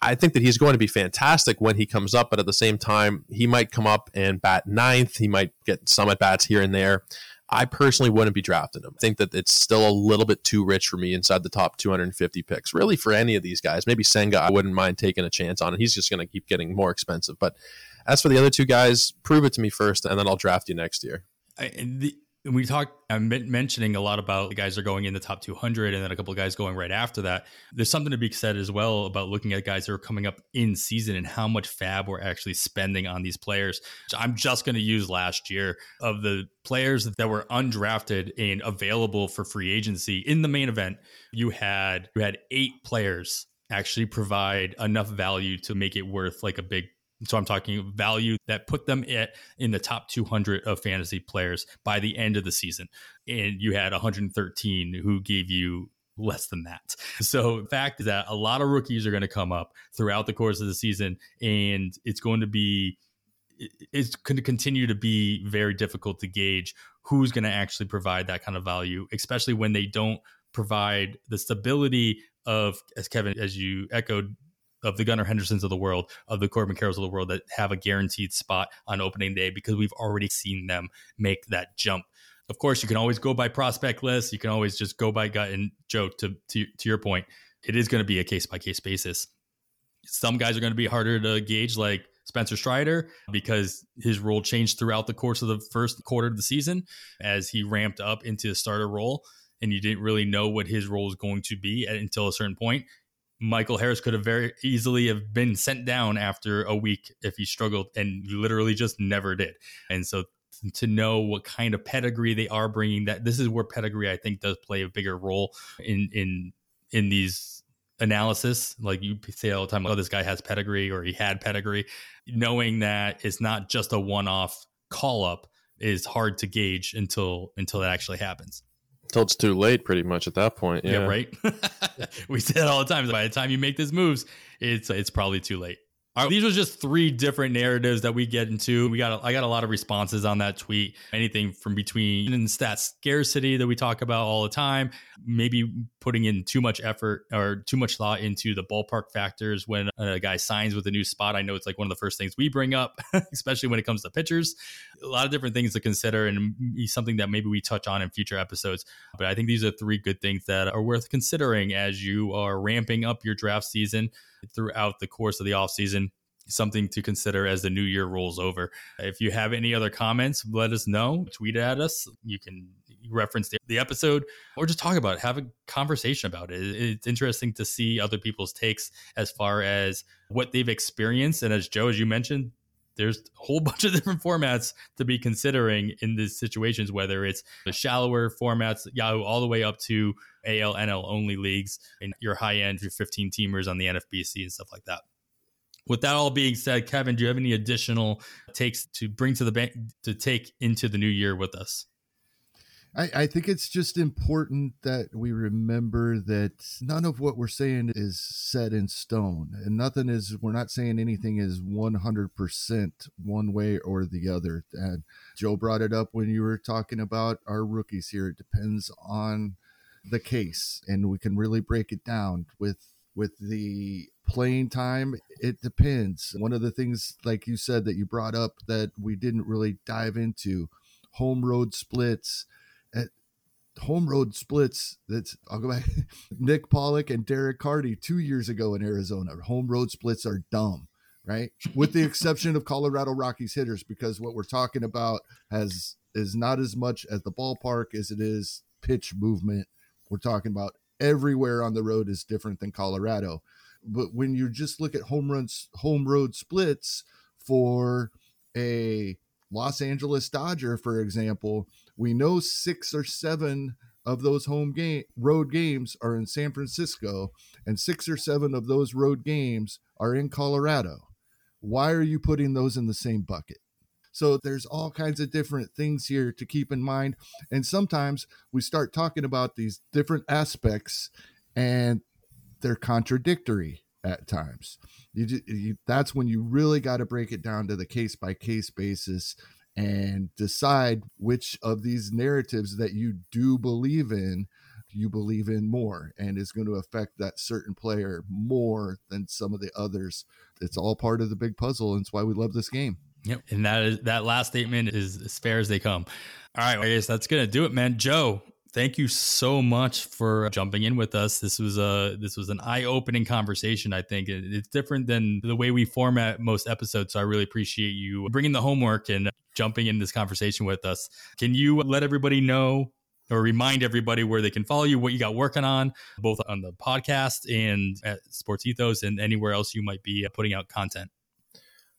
I think that he's going to be fantastic when he comes up, but at the same time, he might come up and bat ninth. He might get some at bats here and there. I personally wouldn't be drafting him. I think that it's still a little bit too rich for me inside the top 250 picks. Really, for any of these guys, maybe Senga, I wouldn't mind taking a chance on, he's just going to keep getting more expensive. But as for the other two guys, prove it to me first, and then I'll draft you next year. I, the, And we talked, uh, I'm mentioning a lot about the guys that are going in the top 200 and then a couple of guys going right after that. There's something to be said as well about looking at guys that are coming up in season and how much FAAB we're actually spending on these players. So I'm just going to use last year of the players that were undrafted and available for free agency in the main event. You had you had eight players actually provide enough value to make it worth like a big so I'm talking value that put them at in the top 200 of fantasy players by the end of the season. And you had 113 who gave you less than that. So fact is that a lot of rookies are going to come up throughout the course of the season and it's going to be it's going to continue to be very difficult to gauge who's going to actually provide that kind of value, especially when they don't provide the stability of, as Kevin, as you echoed, of the Gunnar Hendersons of the world, of the Corbin Carrolls of the world that have a guaranteed spot on opening day because we've already seen them make that jump. Of course, you can always go by prospect list. You can always just go by gut. And Joe, to to, to your point, it is going to be a case by case basis. Some guys are going to be harder to gauge, like Spencer Strider, because his role changed throughout the course of the first quarter of the season as he ramped up into the starter role and you didn't really know what his role was going to be at, until a certain point. Michael Harris could have very easily have been sent down after a week if he struggled and literally just never did. And so to know what kind of pedigree they are bringing that this is where pedigree I think does play a bigger role in in in these analysis. Like you say all the time oh this guy has pedigree or he had pedigree. Knowing that it's not just a one-off call up is hard to gauge until until it actually happens until it's too late, pretty much at that point. Yeah, yeah right. we say it all the time. By the time you make these moves, it's it's probably too late. Right, these are just three different narratives that we get into. We got a, I got a lot of responses on that tweet. Anything from between and stat scarcity that we talk about all the time, maybe putting in too much effort or too much thought into the ballpark factors when a guy signs with a new spot. I know it's like one of the first things we bring up, especially when it comes to pitchers. A lot of different things to consider and something that maybe we touch on in future episodes. But I think these are three good things that are worth considering as you are ramping up your draft season throughout the course of the offseason something to consider as the new year rolls over. If you have any other comments, let us know. Tweet at us. You can reference the, the episode or just talk about it. Have a conversation about it. It's interesting to see other people's takes as far as what they've experienced. And as Joe, as you mentioned, there's a whole bunch of different formats to be considering in these situations, whether it's the shallower formats, Yahoo, all the way up to AL, NL only leagues, and your high end, your 15 teamers on the NFBC and stuff like that. With that all being said, Kevin, do you have any additional takes to bring to the bank to take into the new year with us? I, I, think it's just important that we remember that none of what we're saying is set in stone and nothing is we're not saying anything is 100% one way or the other. And joe brought it up when you were talking about our rookies here. It depends on the case and we can really break it down. With with the playing time it depends. One of the things like you said that you brought up that we didn't really dive into home road splits home road splits that's I'll go back Nick Pollack and Derek Carty 2 years ago in Arizona. Home road splits are dumb right? With the exception of Colorado Rockies hitters because what we're talking about has is not as much at the ballpark as it is pitch movement. We're talking about everywhere on the road is different than Colorado. But when you just look at home runs home road splits for a Los Angeles Dodger, for example, we know six or seven of those home game road games are in San Francisco, and six or seven of those road games are in Colorado. Why are you putting those in the same bucket? So there's all kinds of different things here to keep in mind. And sometimes we start talking about these different aspects and they're contradictory at times. You, you that's when you really got to break it down to the case by case basis and decide which of these narratives that you do believe in you believe in more and is going to affect that certain player more than some of the others. It's all part of the big puzzle and it's why we love this game. Yep. And that is that last statement is as fair as they come. All right, guess that's gonna do it, man. Joe, thank you so much for jumping in with us. This was a this was an eye opening conversation. I think it's different than the way we format most episodes. So I really appreciate you bringing the homework and jumping in this conversation with us. Can you let everybody know or remind everybody where they can follow you, what you got working on, both on the podcast and at Sports Ethos and anywhere else you might be putting out content?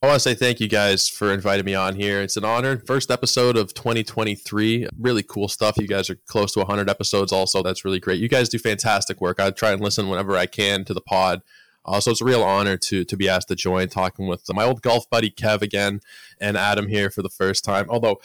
I want to say thank you guys for inviting me on here. It's an honor. First episode of 2023. Really cool stuff. You guys are close to 100 episodes, also. That's really great. You guys do fantastic work. I try and listen whenever I can to the pod. Uh, so it's a real honor to to be asked to join, talking with my old golf buddy Kev again, and Adam here for the first time. Although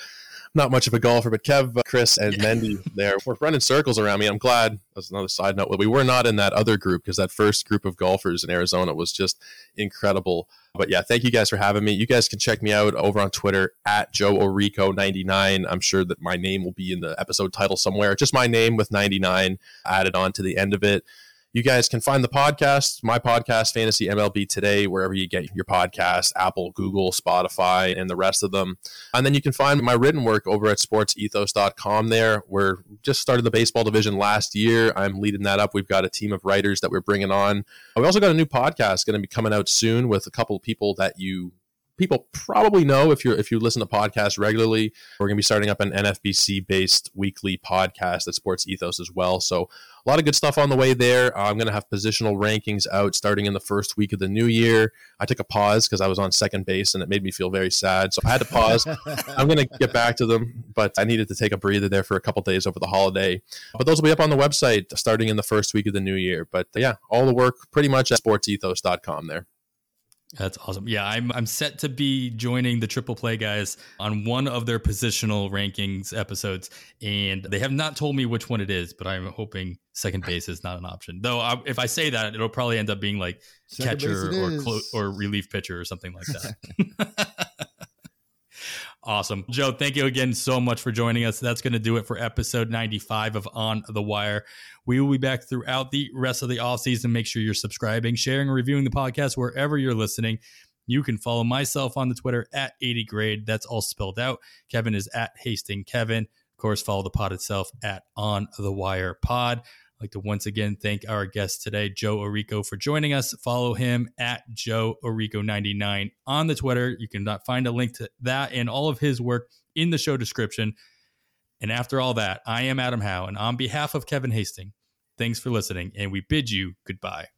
not much of a golfer, but Kev, uh, Chris, and. Mendy there were running circles around me. I'm glad. That's another side note. We were not in that other group because that first group of golfers in Arizona was just incredible. But yeah, thank you guys for having me. You guys can check me out over on Twitter at Joe Orrico99. I'm sure that my name will be in the episode title somewhere. Just my name with 99 added on to the end of it. You guys can find the podcast, my podcast, Fantasy MLB Today, wherever you get your podcast, Apple, Google, Spotify, and the rest of them. And then you can find my written work over at sportsethos.com there. We're just started the baseball division last year. I'm leading that up. We've got a team of writers that we're bringing on. We also got a new podcast going to be coming out soon with a couple of people that you people probably know if you're if you listen to podcasts regularly. We're going to be starting up an NFBC based weekly podcast at Sports Ethos as well. So a lot of good stuff on the way there. I'm going to have positional rankings out starting in the first week of the new year. I took a pause because I was on second base and it made me feel very sad. So I had to pause. I'm going to get back to them, but I needed to take a breather there for a couple days over the holiday. But those will be up on the website starting in the first week of the new year. But yeah, all the work pretty much at sportsethos.com there. That's awesome. Yeah, I'm I'm set to be joining the Triple Play guys on one of their positional rankings episodes, and they have not told me which one it is, but I'm hoping second base is not an option. Though I, if I say that, it'll probably end up being like second catcher or clo- or relief pitcher or something like that. Awesome. Joe, thank you again so much for joining us. That's going to do it for episode 95 of On the Wire. We will be back throughout the rest of the offseason. Make sure you're subscribing, sharing, reviewing the podcast wherever you're listening. You can follow myself on the Twitter at 80 grade. That's all spelled out. Kevin is at Hasting Kevin. Of course, follow the pod itself at On the Wire Pod. I'd like to once again thank our guest today, Joe Orrico, for joining us. Follow him at Joe Orrico99 on the Twitter. You can find a link to that and all of his work in the show description. And after all that, I am Adam Howe. And on behalf of Kevin Hasting, thanks for listening. And we bid you goodbye.